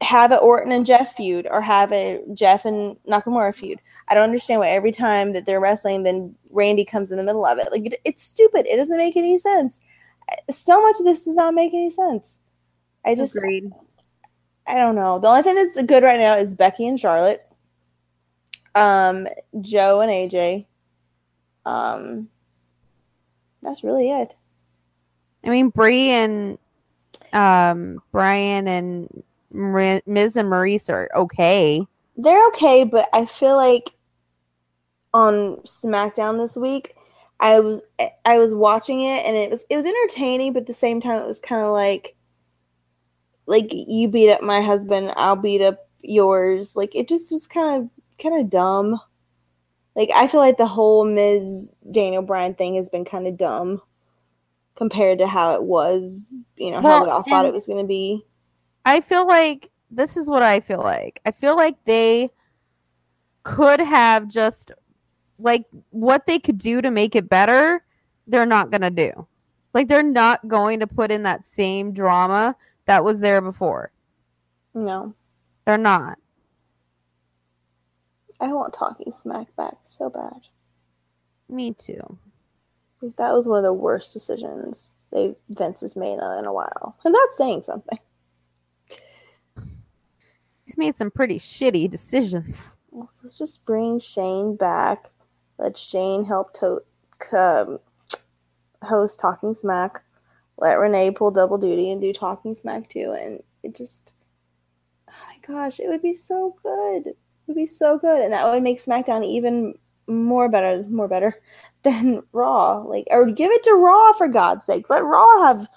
have it Orton and Jeff feud or have it Jeff and Nakamura feud. I don't understand why every time that they're wrestling, then Randy comes in the middle of it. Like it, it's stupid. It doesn't make any sense. So much of this does not make any sense. I just Agreed. I don't know. The only thing that's good right now is Becky and Charlotte. Um, Joe and AJ. Um, that's really it. I mean, Brie and um, Bryan and Mar- Miz and Maryse are okay. They're okay, but I feel like on SmackDown this week, I was I was watching it and it was it was entertaining, but at the same time, it was kind of like like you beat up my husband, I'll beat up yours. Like it just was kind of kind of dumb. Like I feel like the whole Miz Daniel Bryan thing has been kind of dumb compared to how it was. You know how we all thought it was going to be. I feel like this is what I feel like. I feel like they could have just like what they could do to make it better, they're not going to do. Like they're not going to put in that same drama that was there before. No, They're not. I want talking smack back so bad. Me too. That was one of the worst decisions they Vince has made in a while, and that's saying something. He's made some pretty shitty decisions. Well, let's just bring Shane back. Let Shane help to um, host Talking Smack. Let Renee pull double duty and do Talking Smack too. And it just, oh my gosh, it would be so good. It would be so good, and that would make SmackDown even more better, more better than Raw. Like, or give it to Raw for God's sakes. Let Raw have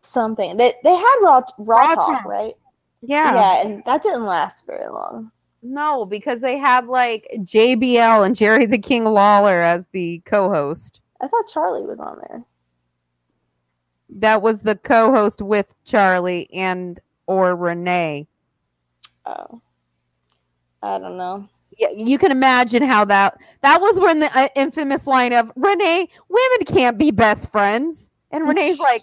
something. They they had Raw Raw, Raw talk, talk. right? Yeah. yeah, and that didn't last very long. No, because they had like JBL and Jerry the King Lawler as the co-host. I thought Charly was on there. That was the co-host with Charly and or Renee. Oh, I don't know. Yeah, you can imagine how that that was when the uh, infamous line of Renee, women can't be best friends, and Renee's like,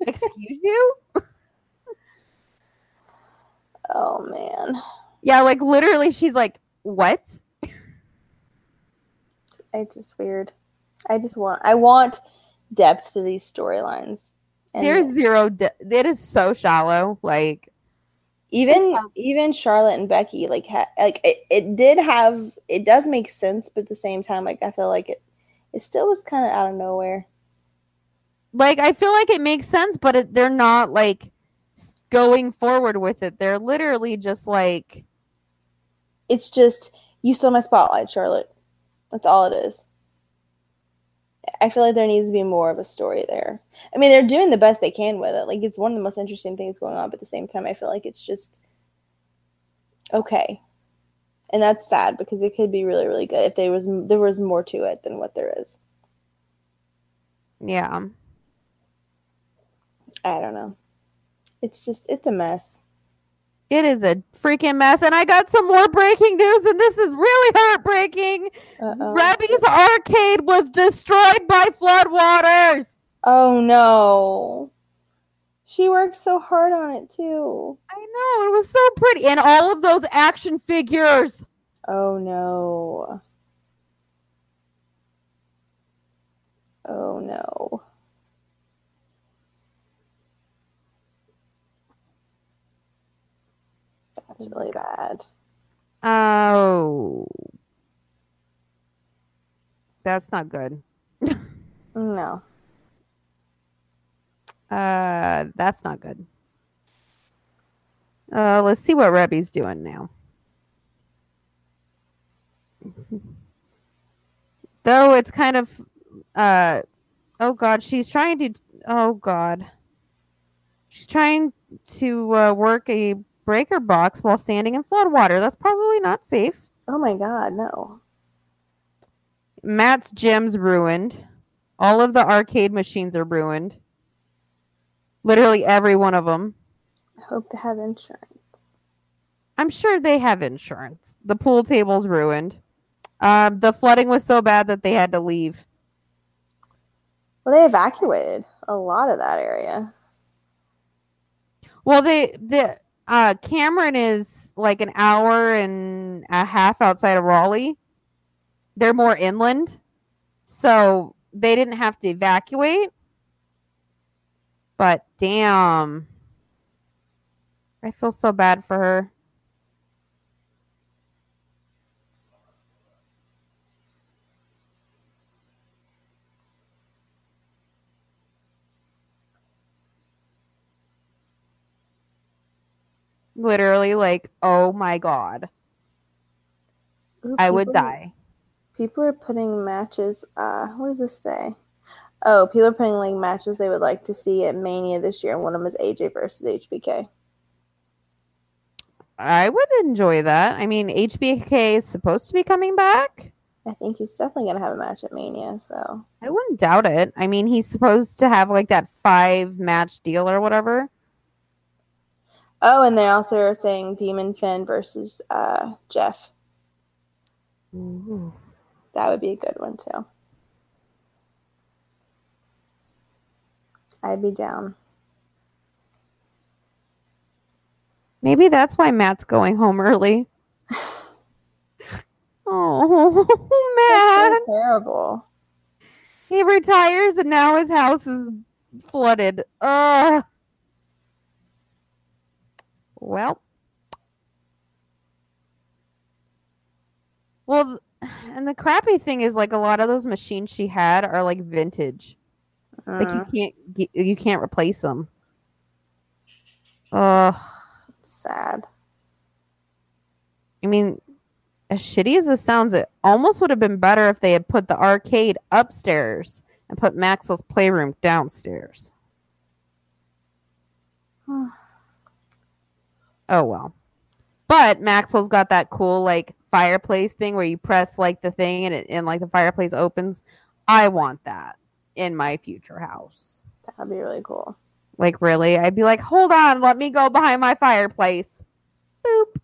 "Excuse you?" Oh man, Yeah, like literally, she's like, "What?" it's just weird. I just want I want depth to these storylines. There's zero. De- it is so shallow. Like, even even Charlotte and Becky like ha- like it, it did have it does make sense, but at the same time, like I feel like it it still was kind of out of nowhere. like I feel like it makes sense, but it, they're not like going forward with it. They're literally just like, It's just you stole my spotlight, Charlotte. That's all it is. I feel like there needs to be more of a story there. I mean, they're doing the best they can with it. Like it's one of the most interesting things going on, but at the same time, I feel like it's just okay, and that's sad because it could be really, really good if there was there was more to it than what there is. yeah. I don't know. It's just it's a mess. It is a freaking mess. And I got some more breaking news, and this is really heartbreaking. Uh-oh. Reby's arcade was destroyed by floodwaters. Oh no. She worked so hard on it too. I know, it was so pretty. And all of those action figures. Oh no. Oh no. That's really bad. Oh. That's not good. No. Uh, that's not good. Uh, let's see what Reby's doing now. Though it's kind of, uh, oh god, she's trying to, oh god, she's trying to uh, work a breaker box while standing in floodwater. That's probably not safe. Oh my god, no. Matt's gym's ruined. All of the arcade machines are ruined. Literally every one of them. I hope they have insurance. I'm sure they have insurance. The pool table's ruined. Um, the flooding was so bad that they had to leave. Well, they evacuated a lot of that area. Well, they the uh, Cameron is like an hour and a half outside of Raleigh. They're more inland, so they didn't have to evacuate. But damn, I feel so bad for her. Literally, like, oh my god, Ooh, I would die. People are putting matches. Uh, what does this say? Oh, people are putting like matches they would like to see at Mania this year, and one of them is AJ versus HBK. I would enjoy that. I mean, HBK is supposed to be coming back. I think he's definitely gonna have a match at Mania. So I wouldn't doubt it. I mean, he's supposed to have like that five match deal or whatever. Oh, and they also are saying Demon Finn versus uh, Jeff. That would be a good one too. I'd be down. Maybe that's why Matt's going home early. Oh, Matt. so terrible. He retires and now his house is flooded. Ugh. Well. Well, and the crappy thing is like a lot of those machines she had are like vintage. Like you Uh, can't get, you can't replace them. Ugh. sad. I mean, as shitty as this sounds, it almost would have been better if they had put the arcade upstairs and put Maxwell's playroom downstairs. oh well. But Maxwell's got that cool like fireplace thing where you press like the thing and it and like the fireplace opens. I want that in my future house. That would be really cool. Like really, I'd be like, "Hold on, let me go behind my fireplace." Boop.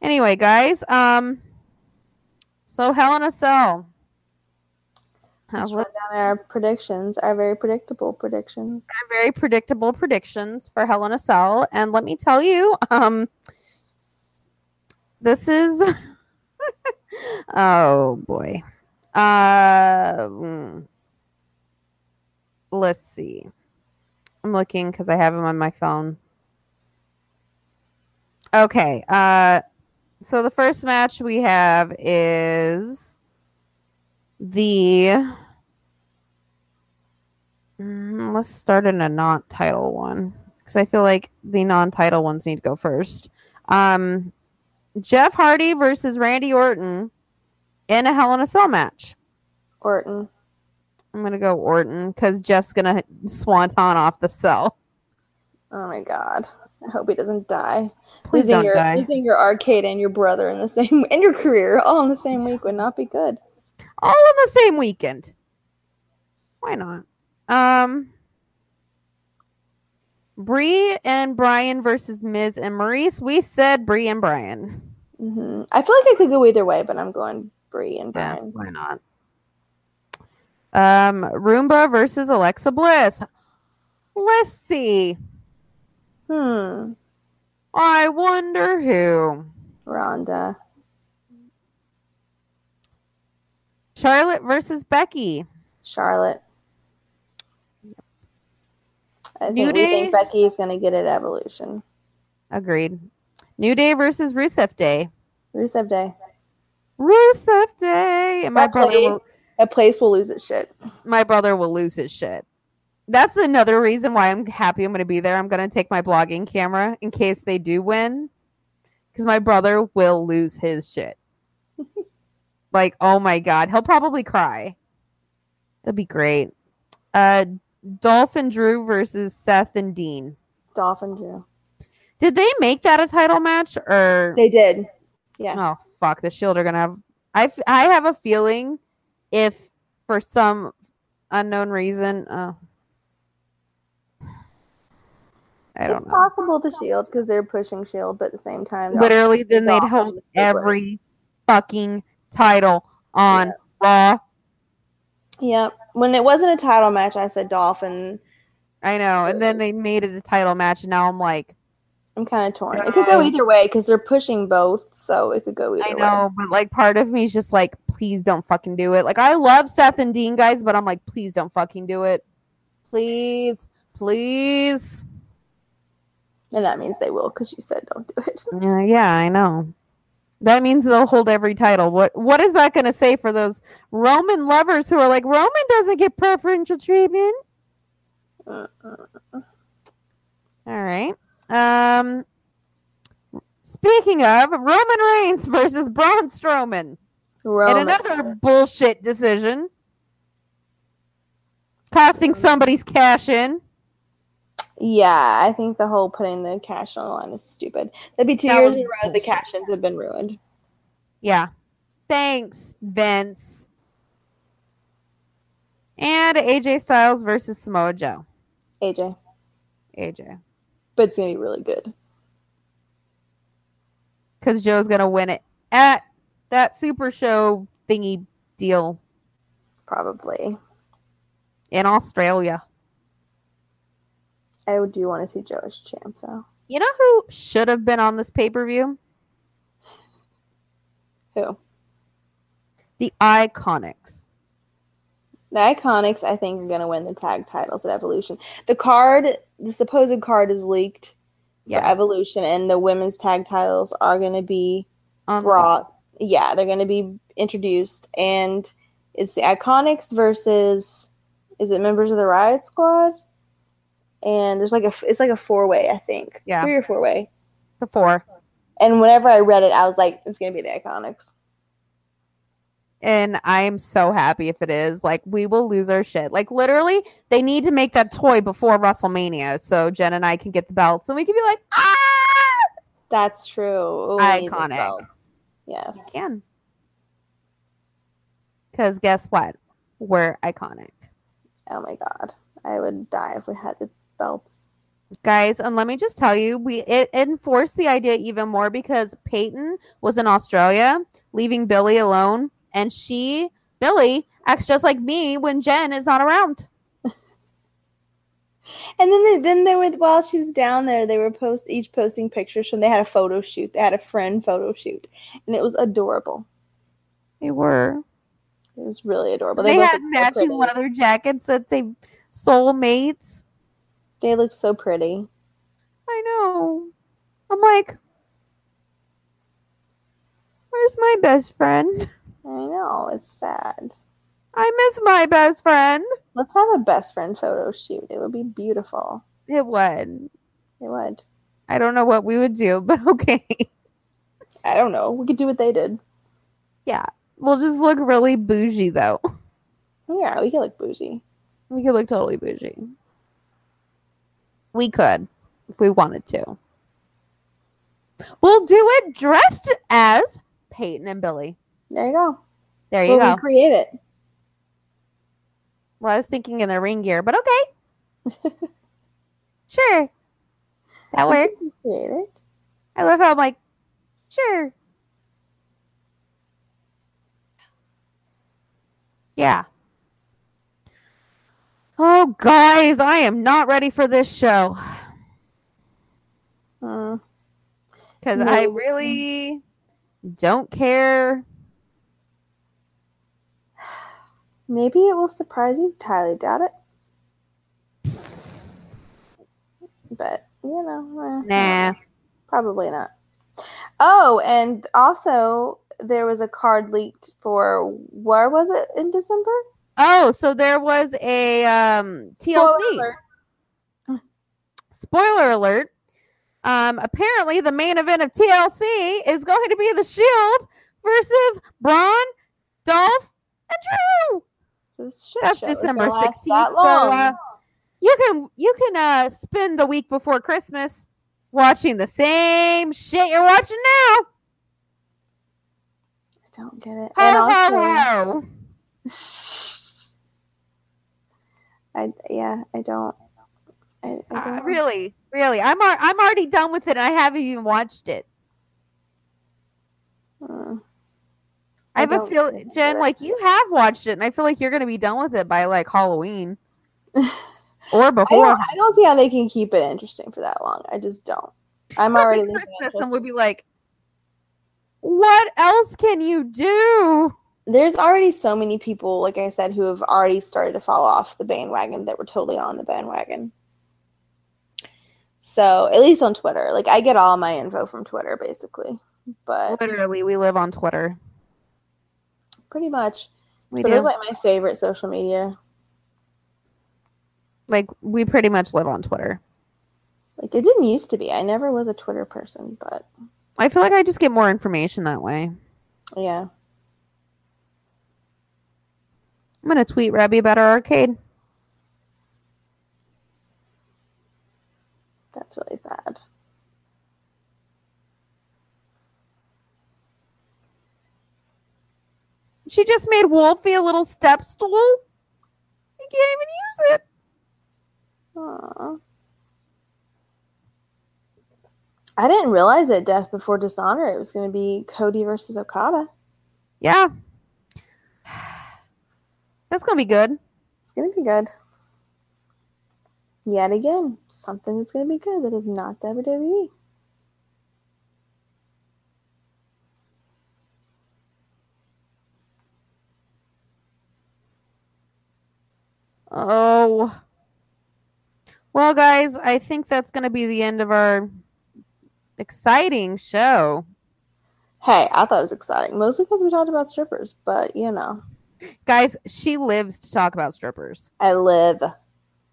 Anyway, guys, um so Hell in a Cell. Let's down our predictions, our very predictable predictions. our very predictable predictions for Hell in a Cell. And let me tell you, um, this is oh boy. Uh, let's see. I'm looking because I have them on my phone. Okay. Uh so the first match we have is the Mm, let's start in a not title one because I feel like the non-title ones need to go first. Um Jeff Hardy versus Randy Orton in a Hell in a Cell match. Orton. I'm gonna go Orton because Jeff's gonna swanton off the cell. Oh my god. I hope he doesn't die. Please losing don't your die. losing your arcade and your brother in the same and your career all in the same week would not be good. All in the same weekend. Why not? Um Brie and Bryan versus Miz and Maryse. We said Brie and Bryan. hmm I feel like I could go either way, but I'm going Brie and Yeah, Bryan. why not? Um Roomba versus Alexa Bliss. Let's see. Hmm. I wonder who. Ronda. Charlotte versus Becky. Charlotte. I New think we think Day? Becky is going to get it Evolution. Agreed. New Day versus Rusev Day. Rusev Day. Rusev Day. And my That brother will, That place will lose its shit. my brother will lose his shit. That's another reason why I'm happy I'm going to be there. I'm going to take my blogging camera in case they do win because my brother will lose his shit. Like, oh my God. He'll probably cry. It'll be great. Uh, Dolph and Drew versus Seth and Dean. Dolph and Drew. Did they make that a title match or? They did. Yeah. Oh fuck! The Shield are gonna have. I f- I have a feeling if for some unknown reason, uh, I don't it's know. possible to Shield because they're pushing Shield, but at the same time, Literally, then they'd hold every fucking title on Raw. Yep. When it wasn't a title match, I said Dolphin. I know, and then they made it a title match, and now I'm like, I'm kind of torn. It could go either way because they're pushing both, so it could go either I way. know, but like part of me is just like, please don't fucking do it. Like I love Seth and Dean guys, but I'm like, please don't fucking do it. Please, please. And that means they will because you said don't do it. Yeah, yeah, I know. That means they'll hold every title. What what is that going to say for those Roman lovers who are like Roman doesn't get preferential treatment? Uh, All right. Um speaking of Roman Reigns versus Braun Strowman Roman. and another bullshit decision costing somebody's cash in. Yeah, I think the whole putting the cash on the line is stupid. That'd be two That years in a row the cash ins have been ruined. Yeah. Thanks, Vince. And AJ Styles versus Samoa Joe. AJ. AJ. But it's gonna be really good. Because Joe's going to win it at that super show thingy deal Probably. in Australia. I do want to see Joe as champ though. You know who should have been on this pay per view? Who? The Iconics. The Iconics, I think, are gonna win the tag titles at Evolution. The card, the supposed card is leaked Yes. for Evolution, and the women's tag titles are gonna be On the- brought. Yeah, they're going to be introduced, and it's the Iconics versus is it members of the Riot Squad? And there's like a it's like a four way, I think. Yeah. three or four way. The four. And whenever I read it, I was like, it's to be the Iconics. And I'm so happy if it is. Like, we will lose our shit. Like, literally, they need to make that toy before WrestleMania so Jen and I can get the belts and we can be like, ah! That's true. We Iconic. Yes. can. Because guess what? We're iconic. Oh my god, I would die if we had the belts. Guys, and let me just tell you, we it enforced the idea even more because Peyton was in Australia, leaving Billie alone, and she, Billie, acts just like me when Jen is not around. And then they, then they were while she was down there, they were post each posting pictures from. They had a photo shoot. They had a friend photo shoot, and it was adorable. They were. It was really adorable. They, both had so matching leather jackets that say soulmates. They look so pretty. I know. I'm like, Where's my best friend? I know, it's sad. I miss my best friend. Let's have a best friend photo shoot. It would be beautiful. It would. It would. I don't know what we would do, but okay. I don't know. We could do what they did. Yeah. We'll just look really bougie though. Yeah, we could look bougie. We could look totally bougie. We could if we wanted to. We'll do it dressed as Peyton and Billie. There you go. There you We'll go. Create it. Well, I was thinking in the ring gear, but okay. sure. That works. it. I love how I'm like, sure. Yeah. Oh, guys, I am not ready for this show because I No. really don't care. Maybe it will surprise you. Highly doubt it. But you know, eh, Nah. probably not. Oh, and also there was a card leaked for where was it in December? Oh, so there was a um, Spoiler TLC. alert. spoiler alert. Um, apparently, the main event of TLC is going to be the Shield versus Braun, Dolph, and Drew. That's December 16th. that So uh, you can you can uh, spend the week before Christmas watching the same shit you're watching now. I don't get it. Ho and ho ho! I yeah, I don't. I, I Uh, don't. really, really, I'm al- I'm already done with it. and I haven't even watched it. Mm. I have a feel, Jen, like you have watched it, and I feel like you're going to be done with it by like Halloween or I before. don't, I don't see how they can keep it interesting for that long. I just don't. I'm Probably already Christmas, and we'll be like, "What else can you do?" There's already so many people, like I said, who have already started to fall off the bandwagon that were totally on the bandwagon. So at least on Twitter, like I get all my info from Twitter, basically. But Literally, we live on Twitter. pretty much, We Twitter's do. like my favorite social media. Like we pretty much live on Twitter. Like it didn't used to be. I never was a Twitter person, but I feel like I just get more information that way. yeah. I'm gonna tweet Reby about our arcade. That's really sad. She just made Wolfie a little step stool. You can't even use it. Aw. I didn't realize that Death Before Dishonor it was going to be Cody versus Okada. Yeah. That's gonna be good. It's to be good. Yet again, something that's to be good that is not. WWE. Oh. Well, guys, I think that's going to be the end of our exciting show. Hey, I thought it was exciting, mostly because we talked about strippers, but you know, Guys, she lives to talk about strippers. I live.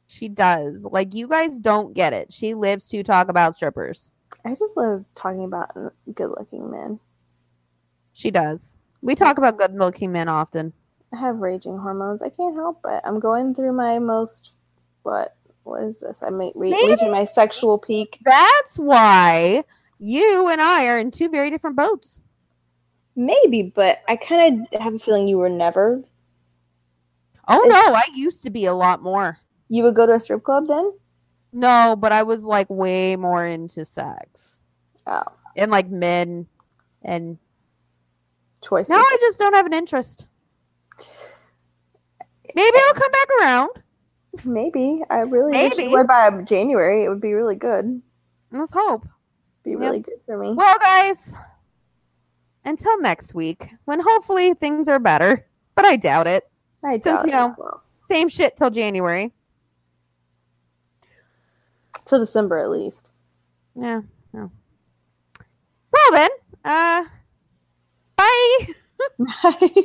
She does. Like, you guys don't get it. She lives to talk about strippers. I just love talking about good looking men. She does. We talk about good looking men often. I have raging hormones. I can't help it. I'm going through my most, what? What is this? I'm re- reaching my sexual peak. That's why you and I are in two very different boats. Maybe, but I kind of have a feeling you were never. Oh, no. I used to be a lot more. You would go to a strip club then? No, but I was like way more into sex Oh, and like men. And choices. now I just don't have an interest. Maybe I'll come back around. Maybe. I really wish Maybe. you would by January. It would be really good. Let's hope. Be Yep. really good for me. Well, guys, until next week, when hopefully things are better, but I doubt it. I doubt you it know- well. Same shit till January. Till December at least. Yeah. No. Well then, uh, bye Bye.